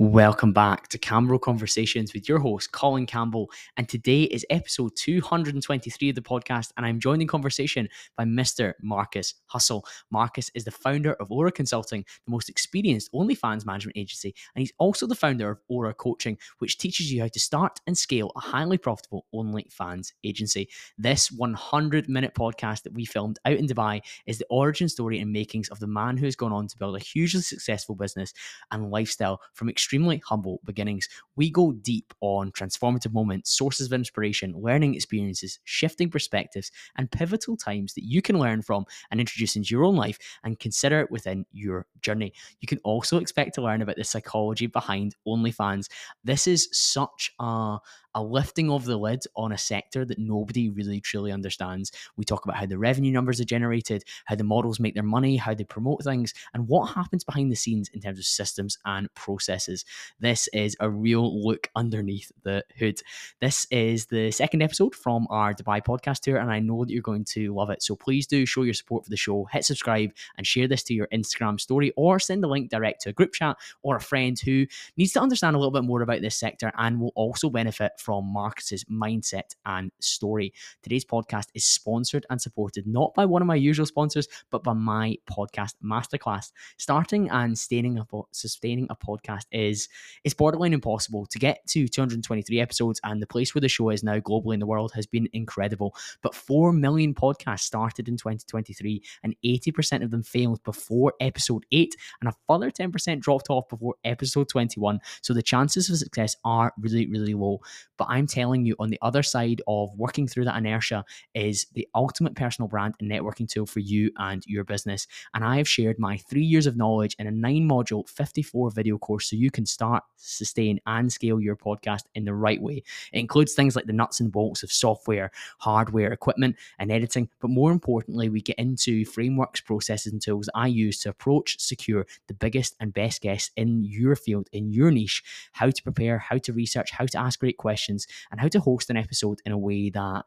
Welcome back to Campbell Conversations with your host, Colin Campbell. And today is episode 223 of the podcast. And I'm joined in conversation by Mr. Markuss Hussle. Markuss is the founder of Oura Consulting, the most experienced OnlyFans management agency. And he's also the founder of Oura Coaching, which teaches you how to start and scale a highly profitable OnlyFans agency. This 100 minute podcast that we filmed out in Dubai is the origin story and makings of the man who has gone on to build a hugely successful business and lifestyle from extreme extremely humble beginnings, we go deep on transformative moments, sources of inspiration, learning experiences, shifting perspectives, and pivotal times that you can learn from and introduce into your own life and consider it within your journey. You can also expect to learn about the psychology behind OnlyFans. This is such a a lifting of the lid on a sector that nobody really truly understands. We talk about how the revenue numbers are generated, how the models make their money, how they promote things, and what happens behind the scenes in terms of systems and processes. This is a real look underneath the hood. This is the second episode from our Dubai podcast tour, and I know that you're going to love it. So please do show your support for the show, hit subscribe, and share this to your Instagram story, or send the link direct to a group chat or a friend who needs to understand a little bit more about this sector and will also benefit from Markuss's mindset and story. Today's podcast is sponsored and supported not by one of my usual sponsors, but by my podcast masterclass. Starting and sustaining a, sustaining a podcast is is borderline impossible. To get to 223 episodes and the place where the show is now globally in the world has been incredible. But 4 million podcasts started in 2023 and 80% of them failed before episode 8 and a further 10% dropped off before episode 21. So the chances of success are really, really low. But I'm telling you, on the other side of working through that inertia is the ultimate personal brand and networking tool for you and your business. And I have shared my three years of knowledge in a nine module, 54 video course so you can start, sustain, and scale your podcast in the right way. It includes things like the nuts and bolts of software, hardware, equipment, and editing. But more importantly, we get into frameworks, processes, and tools I use to approach, secure the biggest and best guests in your field, in your niche, how to prepare, how to research, how to ask great questions and how to host an episode in a way that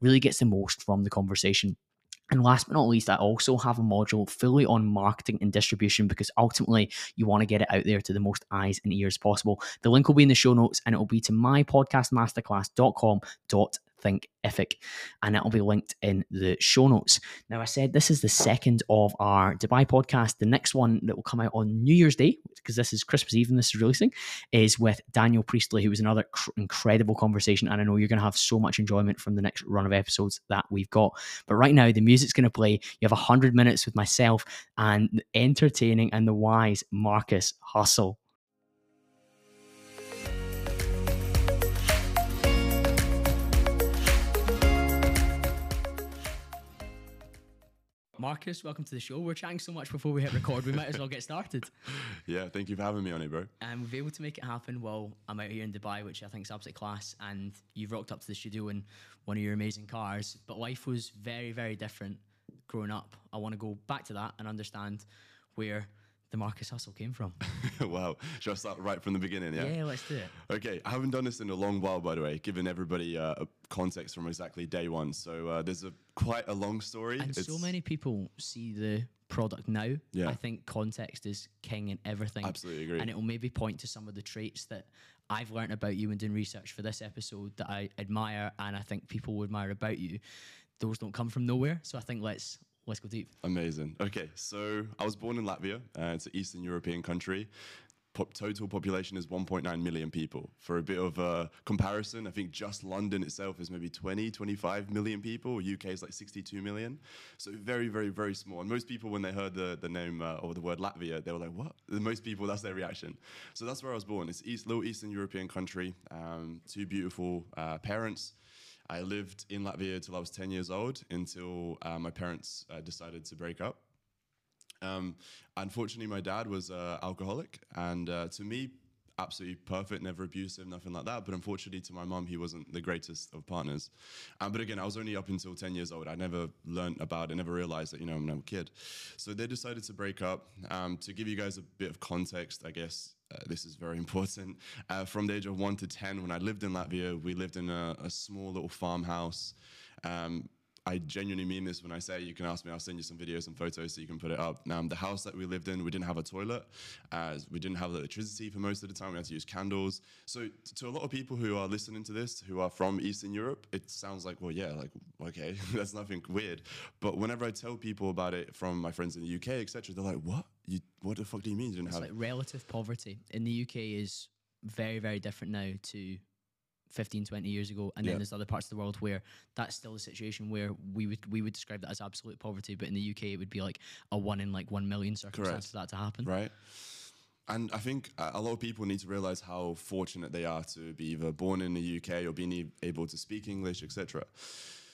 really gets the most from the conversation. And last but not least, I also have a module fully on marketing and distribution because ultimately you want to get it out there to the most eyes and ears possible. The link will be in the show notes and it will be to mypodcastmasterclass.com thinkific, and it'll be linked in the show notes. Now, I said this is the second of our Dubai podcast. The next one that will come out on New Year's Day, because this is Christmas Eve and this is releasing, is with Daniel Priestley, who was another cr- incredible conversation. And I know you're going to have so much enjoyment from the next run of episodes that we've got. But right now, the music's going to play. You have 100 minutes with myself and entertaining and the wise Markuss Hussle. Markuss, welcome to the show. We're chatting so much before we hit record, we might as well get started. Yeah, thank you for having me on it, bro. And we've been able to make it happen while I'm out here in Dubai, which I think is absolutely class. And you've rocked up to the studio in one of your amazing cars. But life was very, very different growing up. I want to go back to that and understand where the Markuss Hussle came from. wow. Should I start right from the beginning? Yeah. Yeah, let's do it. Okay. I haven't done this in a long while, by the way, giving everybody uh, a context from exactly day one. So uh, there's a quite a long story. And it's so many people see the product now. Yeah. I think context is king in everything. Absolutely agree. And it will maybe point to some of the traits that I've learned about you and doing research for this episode that I admire and I think people will admire about you. Those don't come from nowhere. So I think let's Let's go deep. Amazing. Okay, so I was born in Latvia. Uh, it's an Eastern European country. Total population is 1.9 million people. For a bit of a comparison, I think just London itself is maybe 20, 25 million people. UK is like 62 million. So very, very, very small. And most people, when they heard the, the name uh, or the word Latvia, they were like, what? The most people, that's their reaction. So that's where I was born. It's East, little Eastern European country. Um, two beautiful uh, parents. I lived in Latvia till I was 10 years old until uh, my parents uh, decided to break up. Um, unfortunately, my dad was uh, alcoholic, and uh, to me, absolutely perfect, never abusive, nothing like that. But unfortunately, to my mom, he wasn't the greatest of partners. Um, but again, I was only up until 10 years old. I never learned about it, never realized that, you know, I'm a kid. So they decided to break up. Um, to give you guys a bit of context, I guess uh, this is very important. Uh, from the age of one to 10, when I lived in Latvia, we lived in a, a small little farmhouse. Um, I genuinely mean this when I say you can ask me. I'll send you some videos and photos so you can put it up. Um, the house that we lived in, we didn't have a toilet, as we didn't have electricity for most of the time. We had to use candles. So to a lot of people who are listening to this, who are from Eastern Europe, it sounds like, well, yeah, like okay, that's nothing weird. But whenever I tell people about it from my friends in the UK, etc., they're like, what? You, what the fuck do you mean you didn't It's have? like relative poverty in the UK is very, very different now to 15, 20 years ago. And then Yeah. there's other parts of the world where that's still a situation where we would we would describe that as absolute poverty. But in the UK, it would be like a one in like one million circumstance for that to happen. right? And I think a lot of people need to realize how fortunate they are to be either born in the UK or being able to speak English, etc.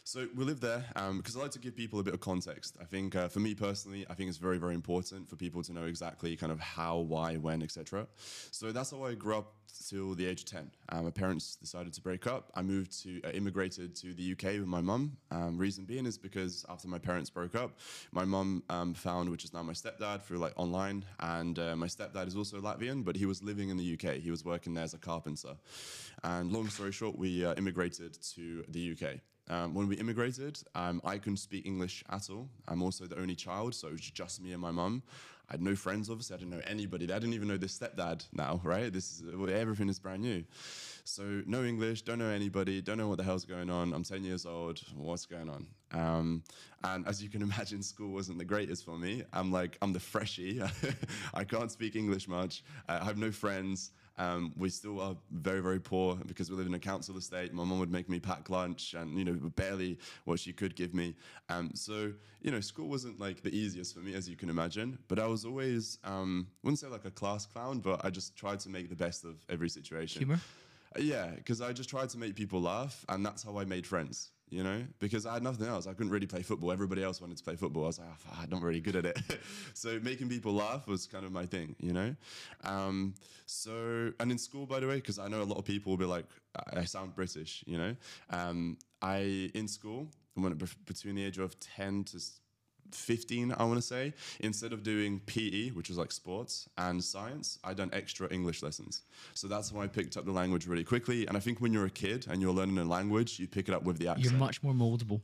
So we live there because I like to give people a bit of context. I think uh, for me personally, I think it's very, very important for people to know exactly kind of how, why, when, etc. So that's how I grew up till the age of 10. Um, my parents decided to break up. I moved to, uh, immigrated to the UK with my mum. Um, reason being is because after my parents broke up, my mum um, found, which is now my stepdad, through like online. And uh, my stepdad is also Latvian, but he was living in the UK. He was working there as a carpenter. And long story short, we uh, immigrated to the UK. Um, when we immigrated, um, I couldn't speak English at all. I'm also the only child, so it was just me and my mum. I had no friends, obviously. I didn't know anybody. I didn't even know this stepdad now, right? This is everything is brand new. So no English, don't know anybody, don't know what the hell's going on. I'm 10 years old. What's going on? Um, and as you can imagine, school wasn't the greatest for me. I'm like, I'm the freshie. I can't speak English much. I have no friends. Um, we still are very, very poor because we live in a council estate. My mum would make me pack lunch and, you know, barely what she could give me. Um, so, you know, school wasn't like the easiest for me, as you can imagine. But I was always, um, wouldn't say like a class clown, but I just tried to make the best of every situation. Humor. Yeah, because I just tried to make people laugh, and that's how I made friends. You know, because I had nothing else. I couldn't really play football. Everybody else wanted to play football. I was like, oh, I'm not really good at it. so making people laugh was kind of my thing. You know, um, so and in school, by the way, because I know a lot of people will be like, I sound British. You know, um, I in school when between the age of ten to 15, I want to say, instead of doing PE, which was like sports and science, I done extra English lessons. So that's how I picked up the language really quickly. And I think when you're a kid and you're learning a language, you pick it up with the accent. You're much more moldable.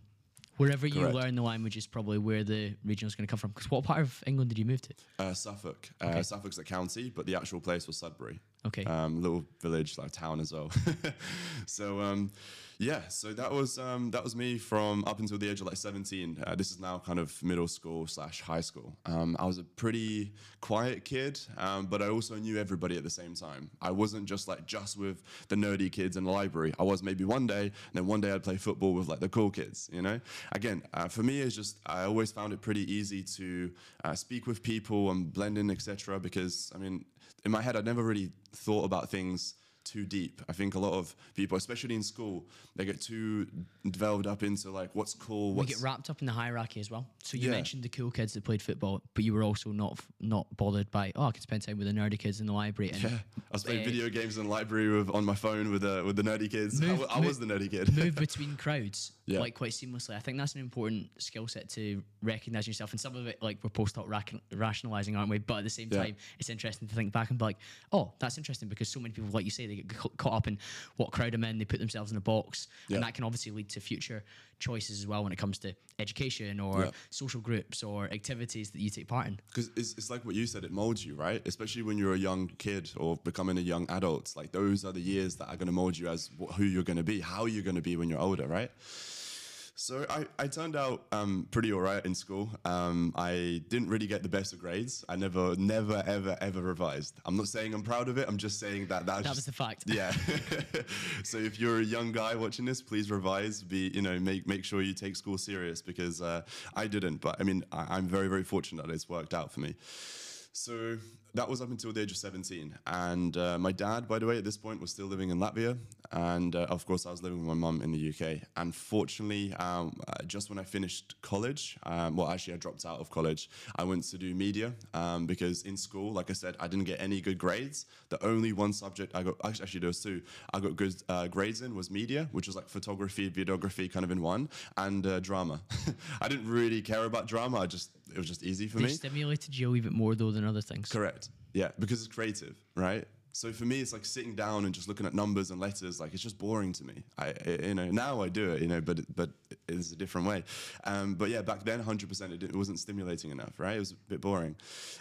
Wherever you Correct. learn the language is probably where the regional is going to come from. Because what part of England did you move to? uh, Suffolk. Uh, Suffolk's a county, but the actual place was Sudbury. Okay. Um, little village, like town as well. so um, yeah, so that was um, that was me from up until the age of like 17. Uh, this is now kind of middle school slash high school. Um, I was a pretty quiet kid, um, but I also knew everybody at the same time. I wasn't just like just with the nerdy kids in the library. I was maybe one day, and then one day I'd play football with like the cool kids. You know, again, uh, for me, it's just I always found it pretty easy to uh, speak with people and blend in, etc. Because I mean, in my head, I'd never really thought about things too deep. I think a lot of people, especially in school, they get too delved up into like what's cool, We get wrapped up in the hierarchy as well. So you Yeah. mentioned the cool kids that played football, but you were also not not bothered by oh I can spend time with the nerdy kids in the library. And yeah. I was playing Uh, video games in the library with, on my phone with the with the nerdy kids. I Move- wa- I, was the nerdy kid. move between crowds Yeah. like quite seamlessly. I think that's an important skill set to recognize yourself. And some of it, like we're post hoc rac- rationalizing, aren't we? But at the same Yeah. time, it's interesting to think back and be like, oh, that's interesting because so many people, like you say, they get caught up in what crowd I'm in. They put themselves in a box, Yeah. and that can obviously lead to future choices as well when it comes to education or Yeah. social groups or activities that you take part in. Because it's, it's like what you said, it molds you, right? Especially when you're a young kid or becoming a young adult. Like those are the years that are going to mold you as who you're going to be, how you're going to be when you're older, right? So I, I turned out um, pretty all right in school. Um, I didn't really get the best of grades. I never, never, ever, ever revised. I'm not saying I'm proud of it. I'm just saying that that's That just, was the fact. yeah. so if you're a young guy watching this, please revise. Be you know make make sure you take school serious because uh, I didn't. But I mean I, I'm very very fortunate that it's worked out for me. So that was up until the age of 17. And uh, my dad, by the way, at this point was still living in Latvia. And uh, of course, I was living with my mum in the UK. And fortunately, um, uh, just when I finished college, um, well, actually, I dropped out of college, I went to do media um, because in school, like I said, I didn't get any good grades. The only one subject I got, actually, actually there was two, I got good uh, grades in was media, which was like photography, videography kind of in one, and uh, drama. I didn't really care about drama. I just, it was just easy for They me. stimulated you a wee bit more though than other things. Correct. Yeah, because it's creative, right? So for me, it's like sitting down and just looking at numbers and letters. Like it's just boring to me. I, you know, now I do it, you know, but but is a different way. Um, but yeah, back then, 100%, it, it, wasn't stimulating enough, right? It was a bit boring.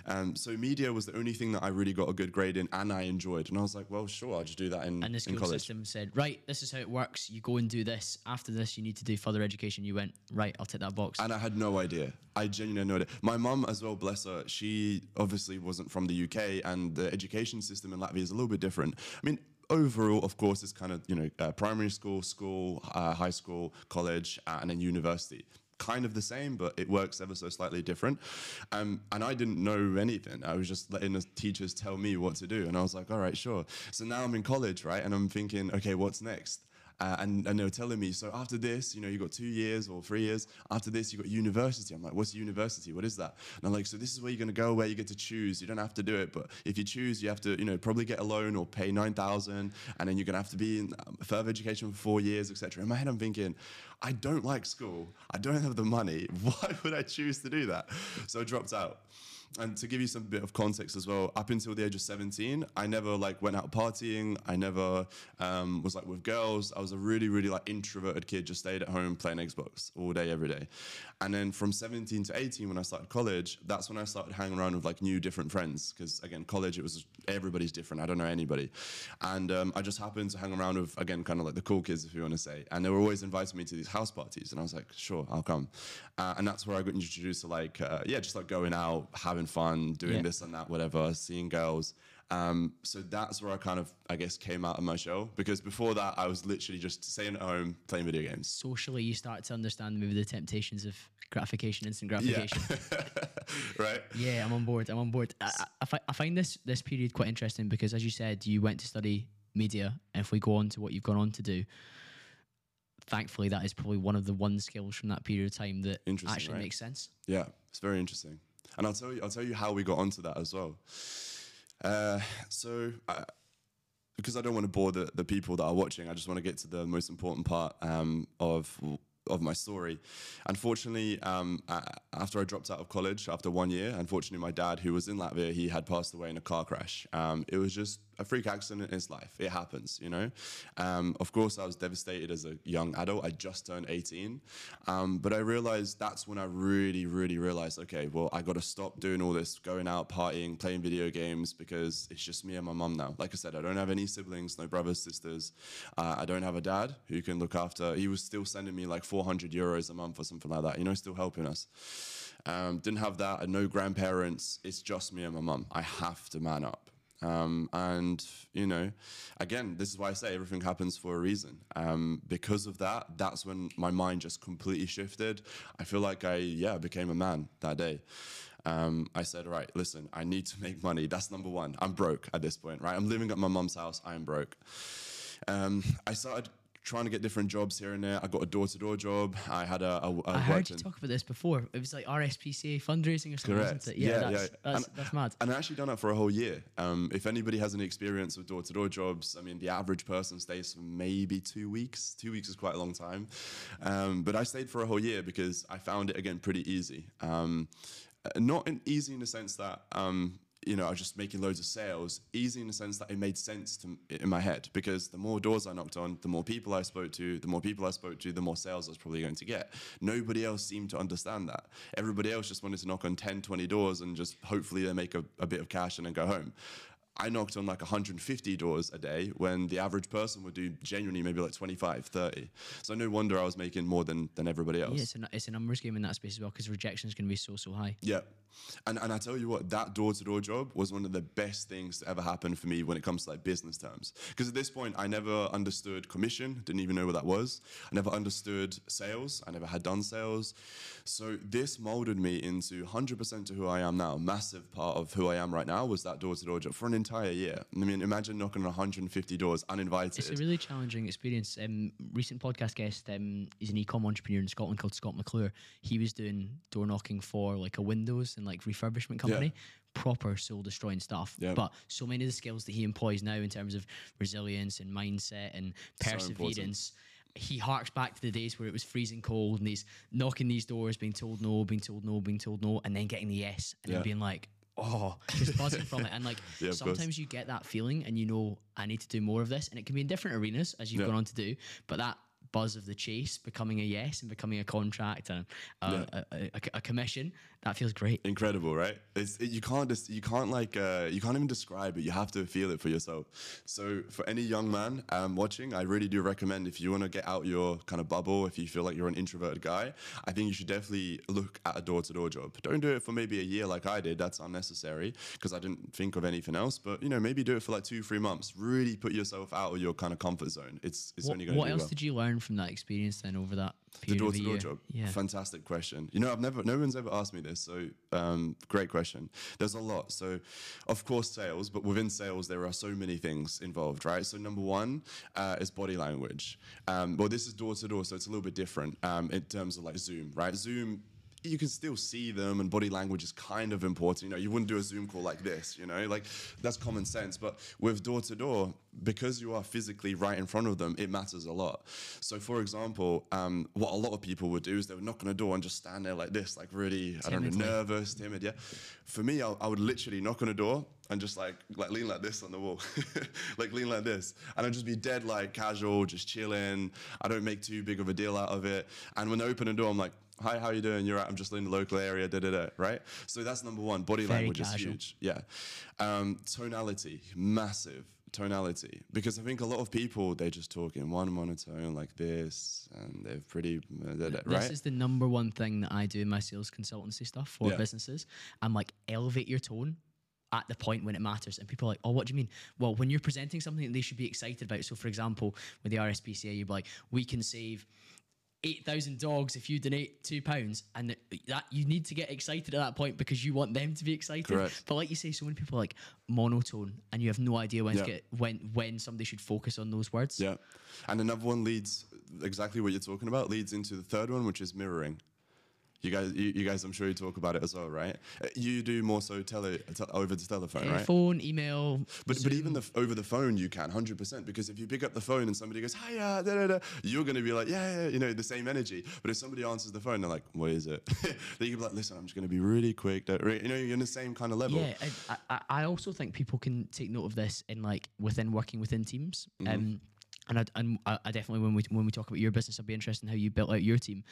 Um, so media was the only thing that I really got a good grade in and I enjoyed. And I was like, well, sure, I'll just do that in, and the school system said, right, this is how it works. You go and do this. After this, you need to do further education. You went, right, I'll take that box. And I had no idea. I genuinely had no idea. My mum as well, bless her, she obviously wasn't from the UK and the education system in Latvia is a little bit different. I mean, overall, of course, it's kind of you know uh, primary school, school, uh, high school, college, uh, and then university. Kind of the same, but it works ever so slightly different. Um, and I didn't know anything. I was just letting the teachers tell me what to do, and I was like, all right, sure. So now I'm in college, right? And I'm thinking, okay, what's next? Uh, and, and they were telling me, so after this, you know, you got two years or three years. After this, you got university. I'm like, what's university? What is that? And I'm like, so this is where you're going to go, where you get to choose. You don't have to do it, but if you choose, you have to, you know, probably get a loan or pay nine thousand, and then you're going to have to be in um, further education for four years, etc. In my head, I'm thinking, I don't like school. I don't have the money. Why would I choose to do that? So I dropped out and to give you some bit of context as well, up until the age of 17, I never like went out partying. I never um, was like with girls. I was a really, really like introverted kid, just stayed at home playing Xbox all day, every day. And then from 17 to 18, when I started college, that's when I started hanging around with like new different friends. Because again, college, it was everybody's different. I don't know anybody. And um, I just happened to hang around with, again, kind of like the cool kids, if you want to say. And they were always inviting me to these house parties. And I was like, sure, I'll come. Uh, and that's where I got introduced to like, uh, yeah, just like going out, having fun, doing yeah. this and that, whatever, seeing girls. Um, so that's where I kind of, I guess, came out of my shell because before that, I was literally just staying at home playing video games. Socially, you start to understand maybe the temptations of gratification, instant gratification. Yeah. right. Yeah, I'm on board. I'm on board. I, I, I find this this period quite interesting because, as you said, you went to study media, and if we go on to what you've gone on to do, thankfully, that is probably one of the one skills from that period of time that actually right? makes sense. Yeah, it's very interesting. And I'll tell you, I'll tell you how we got onto that as well. Uh, so, uh, because I don't want to bore the, the people that are watching, I just want to get to the most important part um, of of my story. Unfortunately, um, after I dropped out of college after one year, unfortunately, my dad, who was in Latvia, he had passed away in a car crash. Um, it was just a freak accident his life. It happens, you know. Um, of course, I was devastated as a young adult. I just turned 18, um, but I realized that's when I really, really realized, okay, well, I got to stop doing all this, going out, partying, playing video games, because it's just me and my mum now. Like I said, I don't have any siblings, no brothers, sisters. Uh, I don't have a dad who can look after. He was still sending me like 400 euros a month or something like that. You know, still helping us. Um, didn't have that. and no grandparents. It's just me and my mum. I have to man up. Um, and, you know, again, this is why I say everything happens for a reason. Um, because of that, that's when my mind just completely shifted. I feel like I, yeah, became a man that day. Um, I said, right, listen, I need to make money. That's number one. I'm broke at this point, right? I'm living at my mom's house. I am broke. Um, I started trying to get different jobs here and there. I got a door-to-door job. I had a. a, a I heard you talk about this before. It was like RSPCA fundraising or something, Correct. wasn't it? Yeah, yeah, that's, yeah. That's, and, that's mad. And I actually done that for a whole year. Um, if anybody has any experience with door-to-door jobs, I mean, the average person stays for maybe two weeks. Two weeks is quite a long time, um, but I stayed for a whole year because I found it again pretty easy. Um, not in easy in the sense that um, you know, I was just making loads of sales, easy in the sense that it made sense to, in my head because the more doors I knocked on, the more people I spoke to, the more people I spoke to, the more sales I was probably going to get. Nobody else seemed to understand that. Everybody else just wanted to knock on 10, 20 doors and just hopefully they make a, a bit of cash and then go home. I knocked on like 150 doors a day when the average person would do genuinely maybe like 25, 30. So no wonder I was making more than, than everybody else. Yeah, it's a, it's a numbers game in that space as well because rejection is going to be so, so high. Yeah. And, and I tell you what, that door to door job was one of the best things to ever happen for me when it comes to like business terms. Because at this point, I never understood commission, didn't even know what that was. I never understood sales, I never had done sales. So this molded me into 100% to who I am now. Massive part of who I am right now was that door to door job for an entire year. I mean, imagine knocking on 150 doors uninvited. It's a really challenging experience. Um, recent podcast guest, um, he's an e-com entrepreneur in Scotland called Scott McClure. He was doing door knocking for like a Windows and like refurbishment company. Yeah. Proper soul destroying stuff, but so many of the skills that he employs now in terms of resilience and mindset and perseverance, so he harks back to the days where it was freezing cold and he's knocking these doors, being told no, being told no, being told no, and then getting the yes, and yeah. then being like, oh, just buzzing from it. And like yeah, sometimes you get that feeling and you know, I need to do more of this. And it can be in different arenas as you've yeah. gone on to do, but that buzz of the chase becoming a yes and becoming a contract and a, a, a, a, a commission, that feels great. Incredible, right? It's, it, you can't just you can't like uh, you can't even describe it. You have to feel it for yourself. So for any young man um, watching, I really do recommend if you want to get out your kind of bubble, if you feel like you're an introverted guy, I think you should definitely look at a door-to-door job. Don't do it for maybe a year like I did. That's unnecessary because I didn't think of anything else. But you know, maybe do it for like two, three months. Really put yourself out of your kind of comfort zone. It's it's What, only going to what else well. did you learn from that experience then over that The door to door job. Yeah. Fantastic question. You know, I've never, no one's ever asked me this. So, um, great question. There's a lot. So, of course, sales, but within sales, there are so many things involved, right? So, number one uh, is body language. Um, well, this is door to door, so it's a little bit different um, in terms of like Zoom, right? Zoom you can still see them and body language is kind of important. You know, you wouldn't do a Zoom call like this, you know, like that's common sense. But with door to door, because you are physically right in front of them, it matters a lot. So, for example, um, what a lot of people would do is they would knock on a door and just stand there like this, like really, I don't know, nervous, timid. Yeah. For me, I, I would literally knock on a door and just like like lean like this on the wall, like lean like this, and I'd just be dead like casual, just chilling. I don't make too big of a deal out of it. And when they open a door, I'm like. Hi, how you doing? You're right. I'm just in the local area. Da da da. Right. So that's number one. Body Very language is huge. Yeah. Um, tonality, massive tonality. Because I think a lot of people they just talk in one monotone like this, and they're pretty uh, da, da, right. This is the number one thing that I do in my sales consultancy stuff for Yeah. businesses. I'm like, elevate your tone at the point when it matters. And people are like, oh, what do you mean? Well, when you're presenting something that they should be excited about. So, for example, with the RSPCA, you'd be like, we can save 8,000 dogs if you donate two pounds. And that you need to get excited at that point because you want them to be excited. Correct. But like you say, so many people are like monotone and you have no idea when, to Yeah. get, when, when somebody should focus on those words. Yeah. And another one leads exactly what you're talking about, leads into the third one, which is mirroring. You guys, you, you guys, I'm sure you talk about it as well, right? Uh, You do more so tele, te- over the telephone, right? Phone, email, But, but even the, f- over the phone, you can 100% because if you pick up the phone and somebody goes, hiya, da, da, da, you're going to be like, yeah, yeah, you know, the same energy. But if somebody answers the phone, they're like, what is it? then you can be like, listen, I'm just going to be really quick. You know, you're in the same kind of level. Yeah, I, I, I also think people can take note of this in like within working within teams. Mm-hmm. Um, and I, and I definitely when we when we talk about your business, I'd be interested in how you built out your team.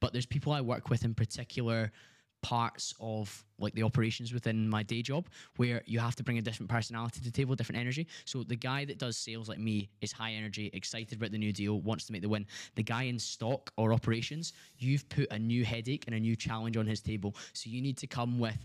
But there's people I work with in particular parts of like the operations within my day job where you have to bring a different personality to the table, different energy. So the guy that does sales like me is high energy, excited about the new deal, wants to make the win. The guy in stock or operations, you've put a new headache and a new challenge on his table. So you need to come with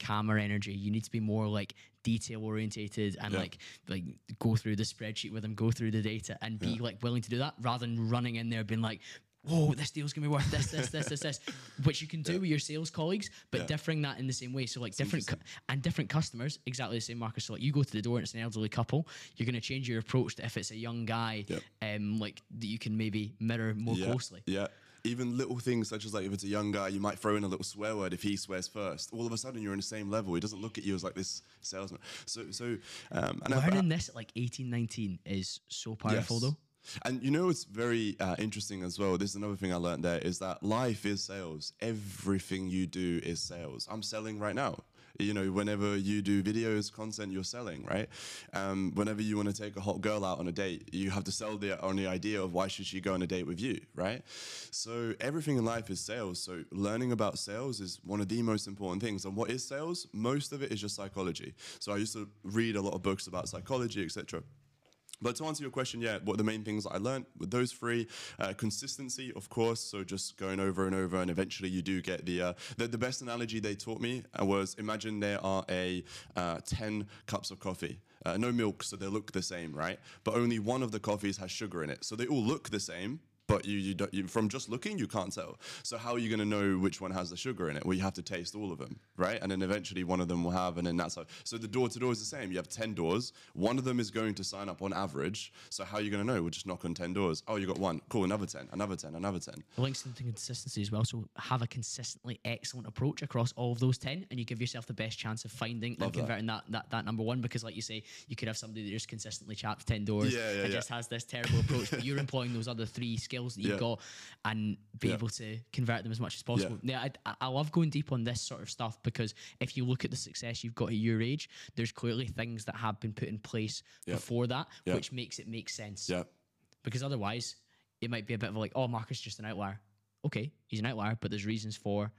calmer energy. You need to be more like detail orientated and Yeah. like like go through the spreadsheet with them, go through the data and be like willing to do that rather than running in there being like Oh, this deal's gonna be worth this, this, this, this, this, which you can do with your sales colleagues, but Yeah. differing that in the same way. So like different cu- and different customers, exactly the same, Markuss. So like you go to the door and it's an elderly couple, you're gonna change your approach to if it's a young guy, um, like that you can maybe mirror more yeah, closely. Yeah. Even little things such as like if it's a young guy, you might throw in a little swear word if he swears first. All of a sudden, you're in the same level. He doesn't look at you as like this salesman. So, so, um, and I- Learning this at like 18, 19 is so powerful Yes. though. And you know it's very uh, interesting as well? This is another thing I learned there is that life is sales. Everything you do is sales. I'm selling right now. You know, whenever you do videos, content, you're selling, right? Um, whenever you want to take a hot girl out on a date, you have to sell the on the idea of why should she go on a date with you, right? So everything in life is sales. So learning about sales is one of the most important things. And what is sales? Most of it is just psychology. So I used to read a lot of books about psychology, etc. But to answer your question, yeah, what the main things I learned with those three? Uh, consistency, of course. So just going over and over, and eventually you do get the uh, the, the best analogy they taught me uh, was imagine there are a uh, ten cups of coffee. Uh, no milk, so they look the same, right? But only one of the coffees has sugar in it, so they all look the same. But you, you, don't, you, from just looking, you can't tell. So how are you going to know which one has the sugar in it? Well, you have to taste all of them, right? And then eventually one of them will have, and then that's how. So the door to door is the same. You have ten doors. One of them is going to sign up on average. So how are you going to know? We'll just knock on ten doors. Oh, you got one. Cool. Another ten. Another ten. Another ten. It links into consistency as well. So have a consistently excellent approach across all of those 10 and you give yourself the best chance of finding Love and that. converting that, that that number one because like you say, you could have somebody that just consistently chaps 10 doors Yeah, yeah, and yeah. just has this terrible approach, but you're employing those other three skills that you've got and be Yeah. able to convert them as much as possible. Yeah, I, I- love going deep on this sort of stuff because if you look at the success you've got at your age, there's clearly things that have been put in place before that, which makes it make sense Yeah. because otherwise it might be a bit of like, oh, Markuss is just an outlier. Okay, he's an outlier, but there's reasons for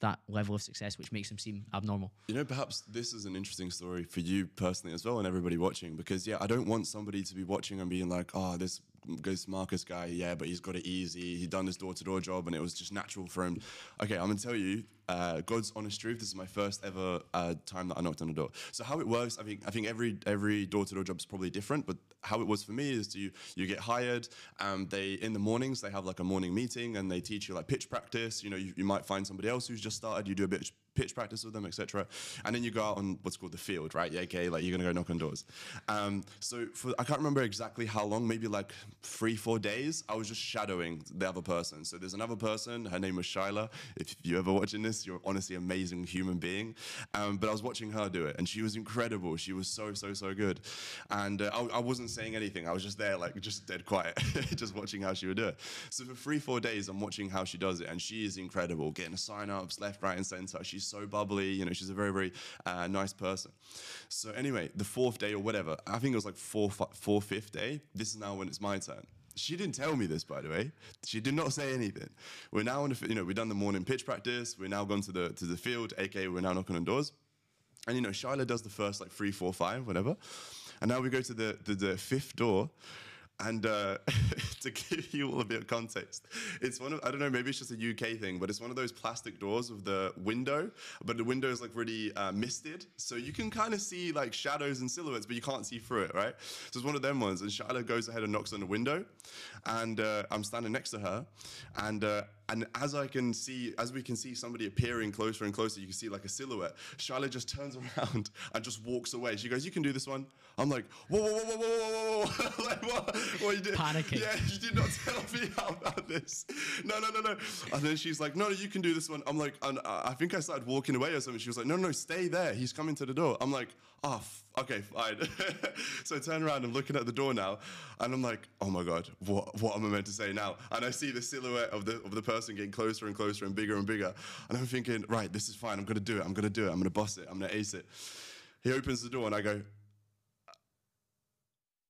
that level of success which makes him seem abnormal. You know, perhaps this is an interesting story for you personally as well and everybody watching because, yeah, I don't want somebody to be watching and being like, oh, this this Markuss guy, yeah, but he's got it easy. He done this door to door job and it was just natural for him. Okay, I'm gonna tell you, uh, God's honest truth. This is my first ever uh, time that I knocked on a door. So how it works, I think, I think every every door to door job is probably different, but how it was for me is you you get hired. Um, they in the mornings they have like a morning meeting and they teach you like pitch practice. You know, you, you might find somebody else who's just started. You do a bit pitch practice with them, etc. And then you go out on what's called the field, right? Yeah, okay, like you're gonna go knock on doors. Um, so for I can't remember exactly how long, maybe like three, four days. I was just shadowing the other person. So there's another person. Her name was Shyla. If you're ever watching this, you're honestly amazing human being. Um, but I was watching her do it, and she was incredible. She was so so so good. And uh, I, I wasn't saying anything. I was just there, like just dead quiet, just watching how she would do it. So for three, four days, I'm watching how she does it, and she is incredible, getting sign ups left, right, and center. She's She's so bubbly. You know, she's a very, very uh, nice person. So anyway, the fourth day or whatever, I think it was like four, four, fifth day. This is now when it's my turn. She didn't tell me this, by the way. She did not say anything. We're now in the, you know, we've done the morning pitch practice. We're now gone to the to the field, aka we're now knocking on doors. And you know, Shyla does the first like three, four, five, whatever. And now we go to the, the, the fifth door, and uh, to give you all a bit of context, it's one of, I don't know, maybe it's just a UK thing, but it's one of those plastic doors with the window, but the window is like really uh, misted. So you can kind of see like shadows and silhouettes, but you can't see through it, right? So it's one of them ones. And Shyla goes ahead and knocks on the window, and uh, I'm standing next to her. And uh, and as I can see, as we can see somebody appearing closer and closer, you can see like a silhouette. Charlotte just turns around and just walks away. She goes, "You can do this one." I'm like, "Whoa, whoa, whoa, whoa, whoa, whoa!" like what? What you did? Panicking. Yeah, you did not tell me about this. No, no, no, no. And then she's like, "No, no, you can do this one." I'm like, and I think I started walking away or something. She was like, "No, no, stay there. He's coming to the door." I'm like, "Oh." okay, fine. so I turn around and I'm looking at the door now, and I'm like, oh my god, what what am I meant to say now? And I see the silhouette of the of the person getting closer and closer and bigger and bigger, and I'm thinking, right, this is fine. I'm gonna do it. I'm gonna do it. I'm gonna boss it. I'm gonna ace it. He opens the door, and I go.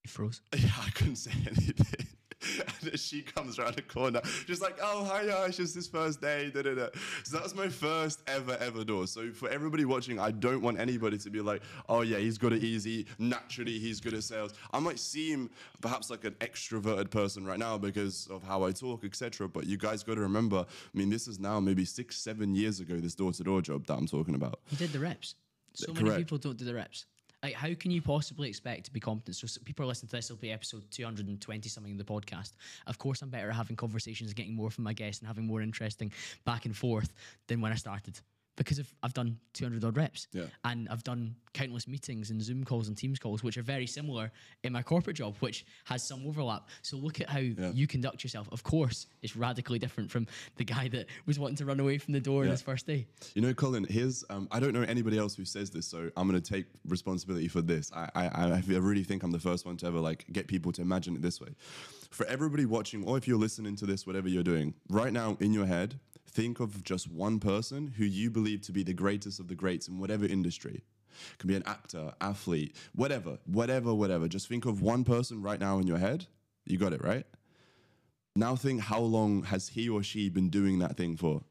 He froze. Yeah, I couldn't say anything. and she comes around the corner, just like, oh, hi, it's just this first day. Da, da, da. So that was my first ever, ever door. So for everybody watching, I don't want anybody to be like, oh, yeah, he's good at easy. Naturally, he's good at sales. I might seem perhaps like an extroverted person right now because of how I talk, etc. But you guys got to remember, I mean, this is now maybe six, seven years ago, this door to door job that I'm talking about. You did the reps. So Correct. many people don't do the reps like how can you possibly expect to be competent? So, people are listening to this. it'll be episode two hundred and twenty something in the podcast. Of course, I'm better at having conversations, getting more from my guests, and having more interesting back and forth than when I started because of, I've done 200 odd reps. Yeah. And I've done countless meetings and Zoom calls and Teams calls, which are very similar in my corporate job, which has some overlap. So look at how yeah. you conduct yourself. Of course, it's radically different from the guy that was wanting to run away from the door yeah. on his first day. You know, Colin, here's, um, I don't know anybody else who says this, so I'm going to take responsibility for this. I, I, I really think I'm the first one to ever like get people to imagine it this way. For everybody watching, or if you're listening to this, whatever you're doing, right now in your head, think of just one person who you believe to be the greatest of the greats in whatever industry. It can be an actor, athlete, whatever, whatever, whatever. Just think of one person right now in your head. You got it, right? Now think how long has he or she been doing that thing for?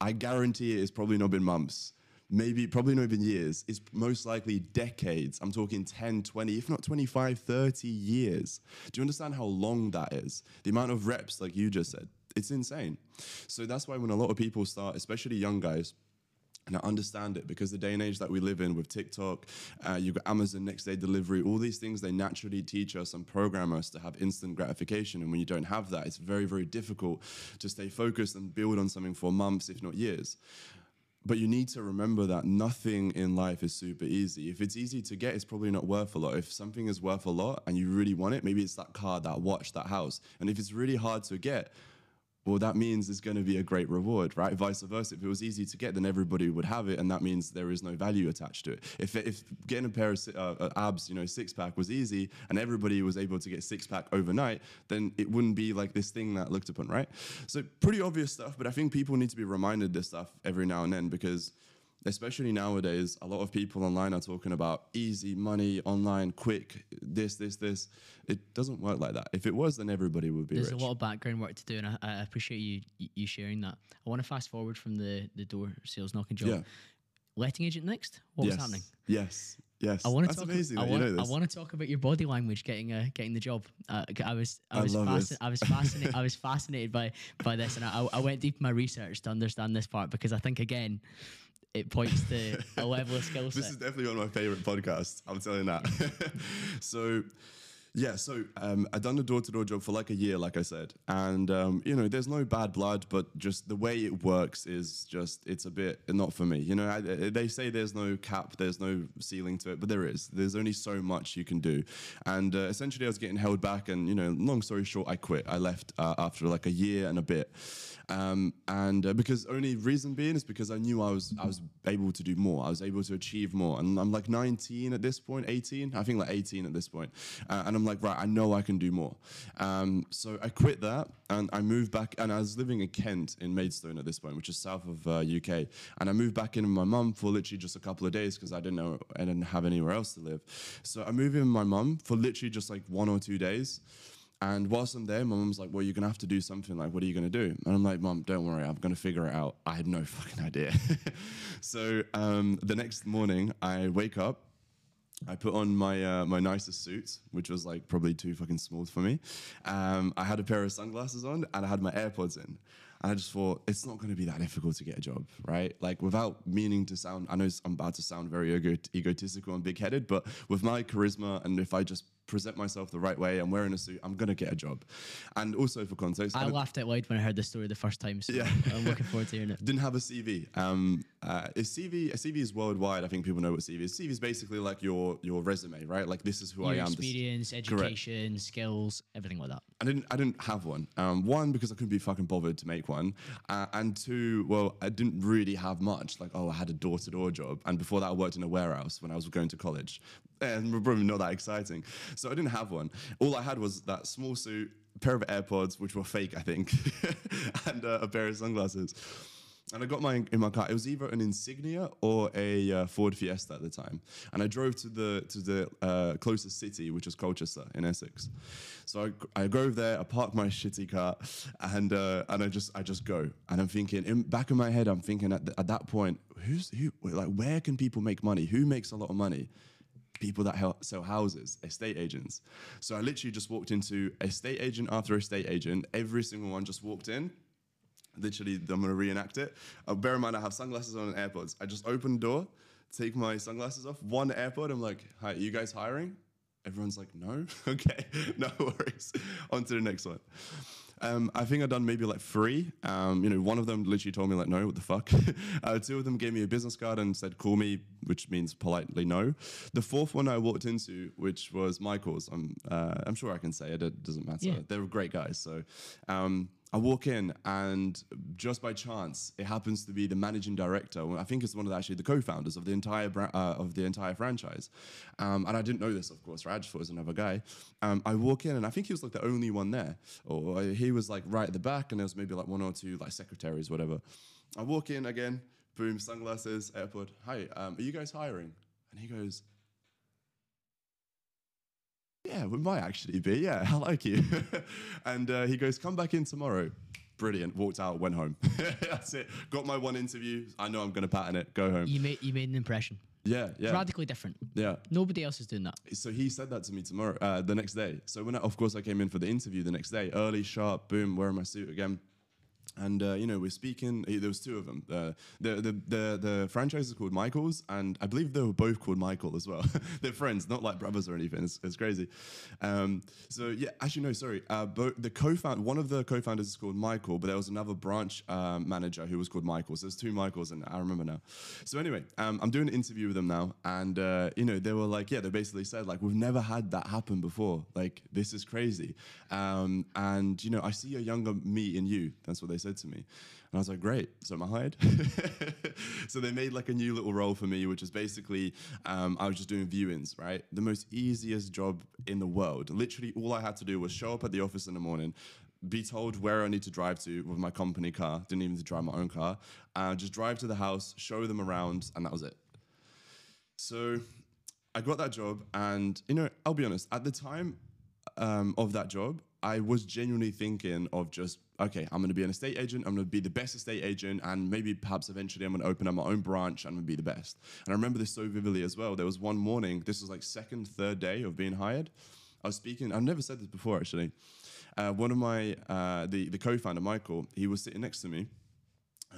I guarantee it's probably not been months. Maybe, probably not even years. It's most likely decades. I'm talking 10, 20, if not 25, 30 years. Do you understand how long that is? The amount of reps, like you just said it's insane. So that's why when a lot of people start, especially young guys, and I understand it because the day and age that we live in with TikTok, uh, you've got Amazon next day delivery, all these things they naturally teach us and program us to have instant gratification. And when you don't have that, it's very, very difficult to stay focused and build on something for months, if not years. But you need to remember that nothing in life is super easy. If it's easy to get, it's probably not worth a lot. If something is worth a lot and you really want it, maybe it's that car, that watch, that house. And if it's really hard to get, well, that means it's going to be a great reward, right? Vice versa. If it was easy to get, then everybody would have it, and that means there is no value attached to it. If, if getting a pair of uh, uh, abs, you know, six pack was easy, and everybody was able to get six pack overnight, then it wouldn't be like this thing that looked upon, right? So pretty obvious stuff, but I think people need to be reminded this stuff every now and then because especially nowadays, a lot of people online are talking about easy money, online, quick, this, this, this. It doesn't work like that. If it was, then everybody would be There's rich. a lot of background work to do, and I, I appreciate you you sharing that. I want to fast forward from the the door sales knocking job. Yeah. Letting agent next. What yes. was happening? Yes. Yes. I want to That's talk. amazing I want. you know I want to talk about your body language getting uh, getting the job. Uh, I was. I I was. fasci- I was fascinated. I was fascinated by by this, and I, I went deep in my research to understand this part because I think again, it points to a level of skill set. This is definitely one of my favorite podcasts. I'm telling that. so, yeah, so um, I done the door to door job for like a year, like I said, and um, you know, there's no bad blood, but just the way it works is just it's a bit not for me. You know, I, they say there's no cap, there's no ceiling to it, but there is. There's only so much you can do, and uh, essentially, I was getting held back, and you know, long story short, I quit. I left uh, after like a year and a bit. Um, and uh, because only reason being is because I knew I was I was able to do more. I was able to achieve more, and I'm like 19 at this point, 18. I think like 18 at this point, uh, and I'm like, right, I know I can do more. Um, so I quit that, and I moved back, and I was living in Kent in Maidstone at this point, which is south of uh, UK, and I moved back in with my mum for literally just a couple of days because I didn't know I didn't have anywhere else to live. So I moved in with my mum for literally just like one or two days. And whilst I'm there, my mum's like, "Well, you're gonna have to do something. Like, what are you gonna do?" And I'm like, "Mom, don't worry, I'm gonna figure it out." I had no fucking idea. so um, the next morning, I wake up. I put on my uh, my nicest suit, which was like probably too fucking small for me. Um, I had a pair of sunglasses on and I had my AirPods in. And I just thought it's not going to be that difficult to get a job, right? Like without meaning to sound, I know I'm about to sound very ego- egotistical and big-headed, but with my charisma and if I just present myself the right way, I'm wearing a suit, I'm to get a job. And also for context, I laughed out loud when I heard the story the first time. So Yeah. I'm looking forward to hearing it. didn't have a CV. Um, uh, a CV, a CV is worldwide. I think people know what CV is. CV is basically like your your resume, right? Like this is who Your I am. This- experience, education, skills, everything like that. I didn't. I didn't have one. Um, one because I couldn't be fucking bothered to make one, uh, and two, well, I didn't really have much. Like, oh, I had a door-to-door job, and before that, I worked in a warehouse when I was going to college, and probably not that exciting. So I didn't have one. All I had was that small suit, pair of AirPods, which were fake, I think, and uh, a pair of sunglasses. And I got mine in my car. It was either an Insignia or a uh, Ford Fiesta at the time. And I drove to the to the uh, closest city, which was Colchester in Essex. So I, I drove there. I parked my shitty car, and uh, and I just I just go. And I'm thinking in back of my head, I'm thinking at, th- at that point, who's who? Like, where can people make money? Who makes a lot of money? people that hel- sell houses, estate agents. So I literally just walked into estate agent after estate agent. Every single one just walked in. Literally, I'm gonna reenact it. Uh, bear in mind, I have sunglasses on and AirPods. I just open the door, take my sunglasses off, one AirPod. I'm like, "Hi, you guys hiring?" Everyone's like, "No." okay, no worries. on to the next one. Um, I think I've done maybe like three. Um, you know, one of them literally told me like, no, what the fuck. uh, two of them gave me a business card and said, call me, which means politely no. The fourth one I walked into, which was Michael's. I'm, uh, I'm sure I can say it. It doesn't matter. Yeah. They're great guys. So um, I walk in, and just by chance, it happens to be the managing director. I think it's one of the, actually the co-founders of the entire bra- uh, of the entire franchise. Um, and I didn't know this, of course. Right? I just thought it was another guy. Um, I walk in, and I think he was like the only one there, or he was like right at the back, and there was maybe like one or two like secretaries, whatever. I walk in again, boom, sunglasses, AirPod. Hi, um, are you guys hiring? And he goes, yeah, we might actually be. Yeah, I like you. and uh, he goes, come back in tomorrow. Brilliant. Walked out, went home. That's it. Got my one interview. I know I'm going to pattern it. Go home. You made you made an impression. Yeah, yeah. Radically different. Yeah. Nobody else is doing that. So he said that to me tomorrow, uh, the next day. So when, I, of course, I came in for the interview the next day, early, sharp, boom, wearing my suit again. And uh, you know we're speaking. eh, There was two of them. Uh, the, the the the franchise is called Michaels, and I believe they were both called Michael as well. They're friends, not like brothers or anything. It's, it's crazy. Um, so yeah, actually no, sorry. Uh, the co-found one of the co-founders is called Michael, but there was another branch um, manager who was called Michael. So there's two Michaels, and I remember now. So anyway, um, I'm doing an interview with them now, and uh, you know they were like, yeah, they basically said like we've never had that happen before. Like this is crazy. Um, and you know I see a younger me in you. That's what they said to me. And I was like, great. So am I hired? so they made like a new little role for me, which is basically um, I was just doing viewings, right? The most easiest job in the world. Literally, all I had to do was show up at the office in the morning, be told where I need to drive to with my company car. Didn't even drive my own car. Uh, just drive to the house, show them around, and that was it. So I got that job, and you know, I'll be honest. At the time um, of that job, I was genuinely thinking of just okay, I'm going to be an estate agent. I'm going to be the best estate agent, and maybe perhaps eventually I'm going to open up my own branch. and I'm going to be the best. And I remember this so vividly as well. There was one morning. This was like second, third day of being hired. I was speaking. I've never said this before actually. Uh, one of my uh, the the co-founder Michael, he was sitting next to me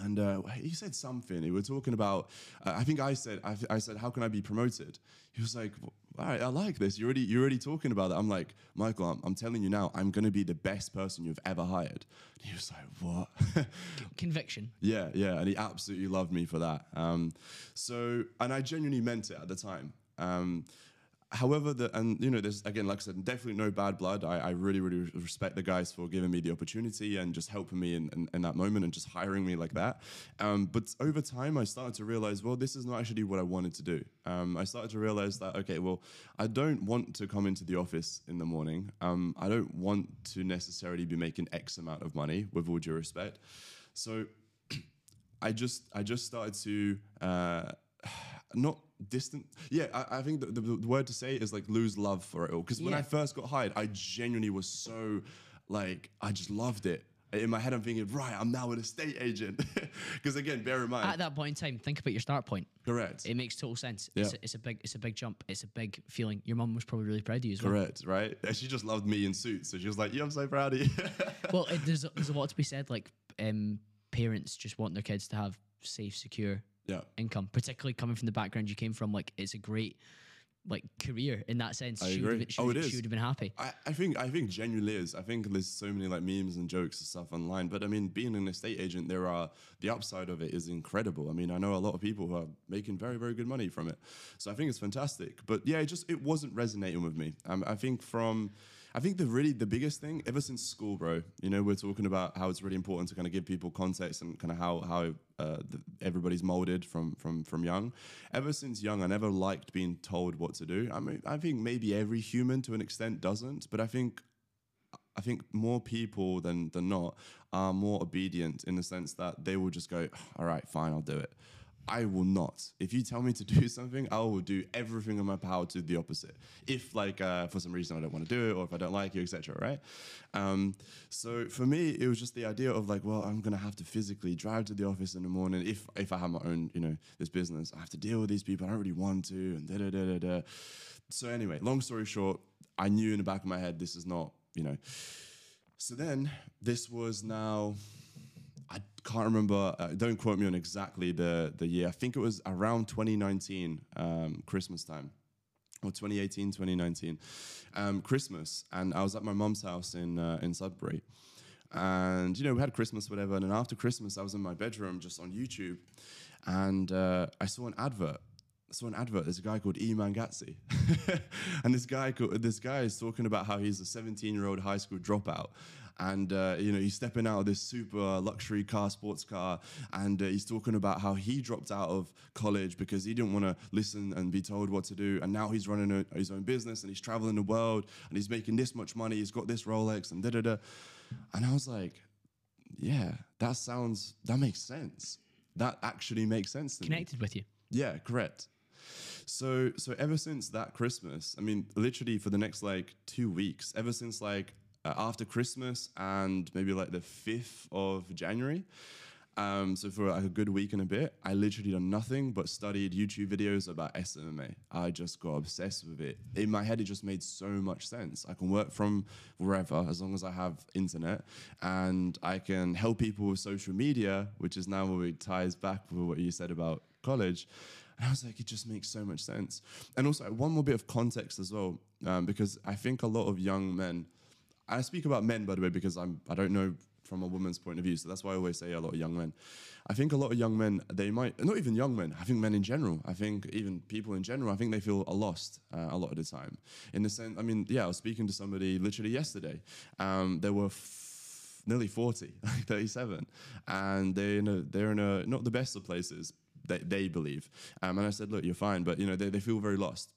and uh, he said something. We were talking about. Uh, I think I said. I, I, said, "How can I be promoted?" He was like, "All right, I like this. You're already you're already talking about that." I'm like, "Michael, I'm, I'm telling you now. I'm going to be the best person you've ever hired." And he was like, "What?" Conviction. Yeah, yeah, and he absolutely loved me for that. Um, so, and I genuinely meant it at the time. Um, however, the and you know, there's again, like I said, definitely no bad blood. I, I really, really respect the guys for giving me the opportunity and just helping me in, in, in that moment and just hiring me like that. Um, but over time, I started to realize, well, this is not actually what I wanted to do. Um, I started to realize that okay, well, I don't want to come into the office in the morning. Um, I don't want to necessarily be making X amount of money, with all due respect. So, I just, I just started to. Uh, not distant. Yeah, I, I think the, the, the, word to say is like lose love for it all. Because when I first got hired, I genuinely was so like I just loved it. In my head, I'm thinking, right, I'm now an estate agent. Because again, bear in mind, at that point in time, think about your start point. Correct. It makes total sense. Yeah. It's, a, it's a big, it's a big jump. It's a big feeling. Your mum was probably really proud of you as well. Correct. Right. She just loved me in suits, so she was like, "Yeah, I'm so proud of you." well, it, there's there's a lot to be said. Like um, parents just want their kids to have safe, secure yeah. income, particularly coming from the background you came from. Like, it's a great like career in that sense. I she agree. Been, she, oh, it is. She would have been happy. I, I think I think genuinely is. I think there's so many like memes and jokes and stuff online. But I mean, being an estate agent, there are the upside of it is incredible. I mean, I know a lot of people who are making very very good money from it. So I think it's fantastic. But yeah, it just it wasn't resonating with me. Um, I think from I think the really the biggest thing ever since school, bro. You know, we're talking about how it's really important to kind of give people context and kind of how how uh, the, everybody's molded from from from young. Ever since young, I never liked being told what to do. I mean, I think maybe every human to an extent doesn't, but I think I think more people than than not are more obedient in the sense that they will just go, all right, fine, I'll do it. I will not. If you tell me to do something, I will do everything in my power to the opposite. If like uh, for some reason I don't want to do it, or if I don't like you, etc. Right? Um, so for me, it was just the idea of like, well, I'm gonna have to physically drive to the office in the morning. If if I have my own, you know, this business, I have to deal with these people. I don't really want to, and da da da da da. So anyway, long story short, I knew in the back of my head this is not, you know. So then this was now can't remember. Uh, don't quote me on exactly the the year. I think it was around 2019, um, Christmas time, or 2018, 2019, um, Christmas. And I was at my mom's house in uh, in Sudbury, and you know we had Christmas, whatever. And then after Christmas, I was in my bedroom just on YouTube, and uh, I saw an advert I saw an advert. There's a guy called Iman Gadzhi, and this guy this guy is talking about how he's a 17 year old high school dropout, and uh, you know he's stepping out of this super luxury car, sports car, and uh, he's talking about how he dropped out of college because he didn't want to listen and be told what to do, and now he's running a, his own business and he's traveling the world and he's making this much money. He's got this Rolex and da da da, and I was like, yeah, that sounds that makes sense. That actually makes sense to Connected me. with you. Yeah, correct. So so ever since that Christmas, I mean, literally for the next like two weeks, ever since like uh, after Christmas and maybe like the fifth of January. Um, so for like a good week and a bit, I literally done nothing but studied YouTube videos about SMMA. I just got obsessed with it. In my head, it just made so much sense. I can work from wherever as long as I have internet, and I can help people with social media, which is now where it ties back with what you said about college. And I was like, it just makes so much sense. And also, one more bit of context as well, um, because I think a lot of young men, I speak about men, by the way, because I'm, I don't know from a woman's point of view. So that's why I always say a lot of young men. I think a lot of young men, they might, not even young men, I think men in general, I think even people in general, I think they feel lost uh, a lot of the time. In the sense, I mean, yeah, I was speaking to somebody literally yesterday. Um, they were f- nearly 40, like 37, and they, you know, they're in a, not the best of places, they, they believe. Um, and I said, look, you're fine, but you know, they, they feel very lost.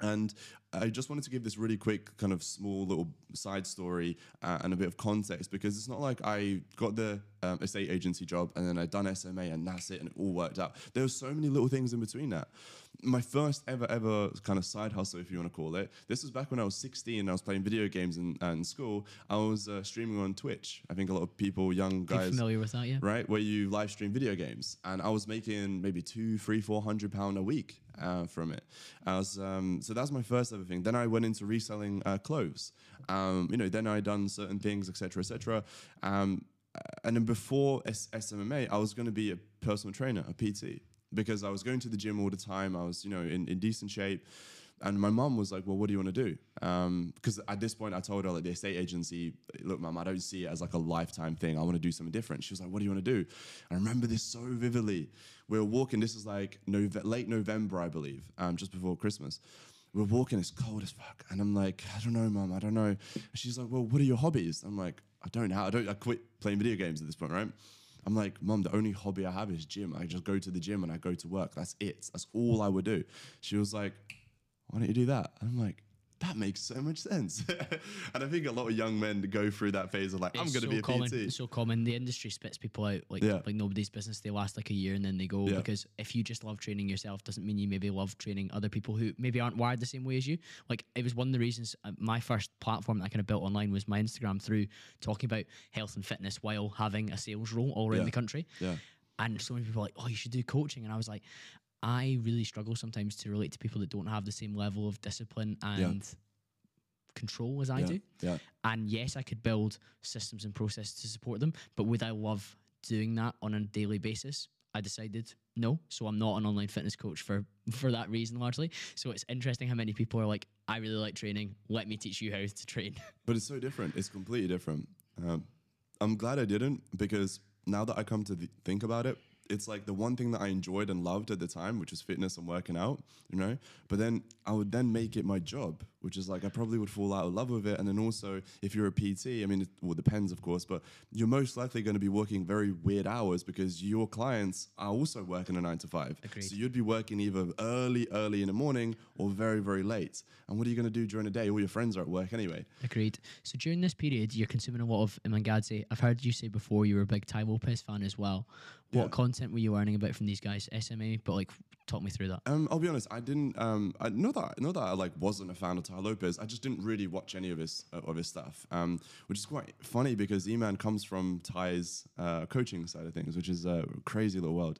And I just wanted to give this really quick, kind of small little side story uh, and a bit of context because it's not like I got the um, estate agency job and then I'd done SMA and that's it and it all worked out. There were so many little things in between that. My first ever, ever kind of side hustle, if you want to call it, this was back when I was 16 I was playing video games in, uh, in school. I was uh, streaming on Twitch. I think a lot of people, young guys, familiar with that, yeah? right, where you live stream video games, and I was making maybe two, three, four hundred pound a week uh, from it. I was, um, so that's my first ever thing. Then I went into reselling uh, clothes. Um, you know, then I done certain things, etc., etc. Um, and then before S- SMMA, I was going to be a personal trainer, a PT, because I was going to the gym all the time. I was, you know, in, in decent shape. And my mum was like, "Well, what do you want to do?" Because at this point, I told her like the estate agency, "Look, mum, I don't see it as like a lifetime thing. I want to do something different." She was like, "What do you want to do?" I remember this so vividly. We were walking. This is like Nove- late November, I believe, um, just before Christmas. We we're walking. It's cold as fuck, and I'm like, "I don't know, mum. I don't know." And she's like, "Well, what are your hobbies?" I'm like, "I don't know. I don't. I quit playing video games at this point, right?" I'm like, Mom, the only hobby I have is gym. I just go to the gym and I go to work. That's it. That's all I would do. She was like, why don't you do that? I'm like, that makes so much sense. and I think a lot of young men go through that phase of like, I'm going to so be a common. PT. It's so common. The industry spits people out like Yeah. like nobody's business. They last like a year and then they go Yeah. because if you just love training yourself, doesn't mean you maybe love training other people who maybe aren't wired the same way as you. Like it was one of the reasons uh, my first platform that I kind of built online was my Instagram through talking about health and fitness while having a sales role all around Yeah. the country. Yeah. And so many people are like, oh, you should do coaching. And I was like, I really struggle sometimes to relate to people that don't have the same level of discipline and control as I yeah. do. Yeah. And yes, I could build systems and processes to support them, but would I love doing that on a daily basis? I decided no. So I'm not an online fitness coach for for that reason largely. So it's interesting how many people are like, I really like training. Let me teach you how to train. But it's so different. It's completely different. Um, I'm glad I didn't because now that I come to th- think about it, it's like the one thing that I enjoyed and loved at the time, which was fitness and working out, you know. But then I would then make it my job, which is like I probably would fall out of love with it. And then also, if you're a PT, I mean, it well, depends, of course, but you're most likely going to be working very weird hours because your clients are also working a nine to five. Agreed. So you'd be working either early, early in the morning or very, very late. And what are you going to do during the day? All your friends are at work anyway. Agreed. So during this period, you're consuming a lot of Iman Gadzhi. I've heard you say before you were a big Tai Lopez fan as well. What Yeah. content were you learning about from these guys? SMA, but like, talk me through that. Um, I'll be honest. I didn't. Um, I, know that know that I like wasn't a fan of Tai Lopez. I just didn't really watch any of his uh, of his stuff. Um, which is quite funny because Iman comes from Tai's uh, coaching side of things, which is a crazy little world.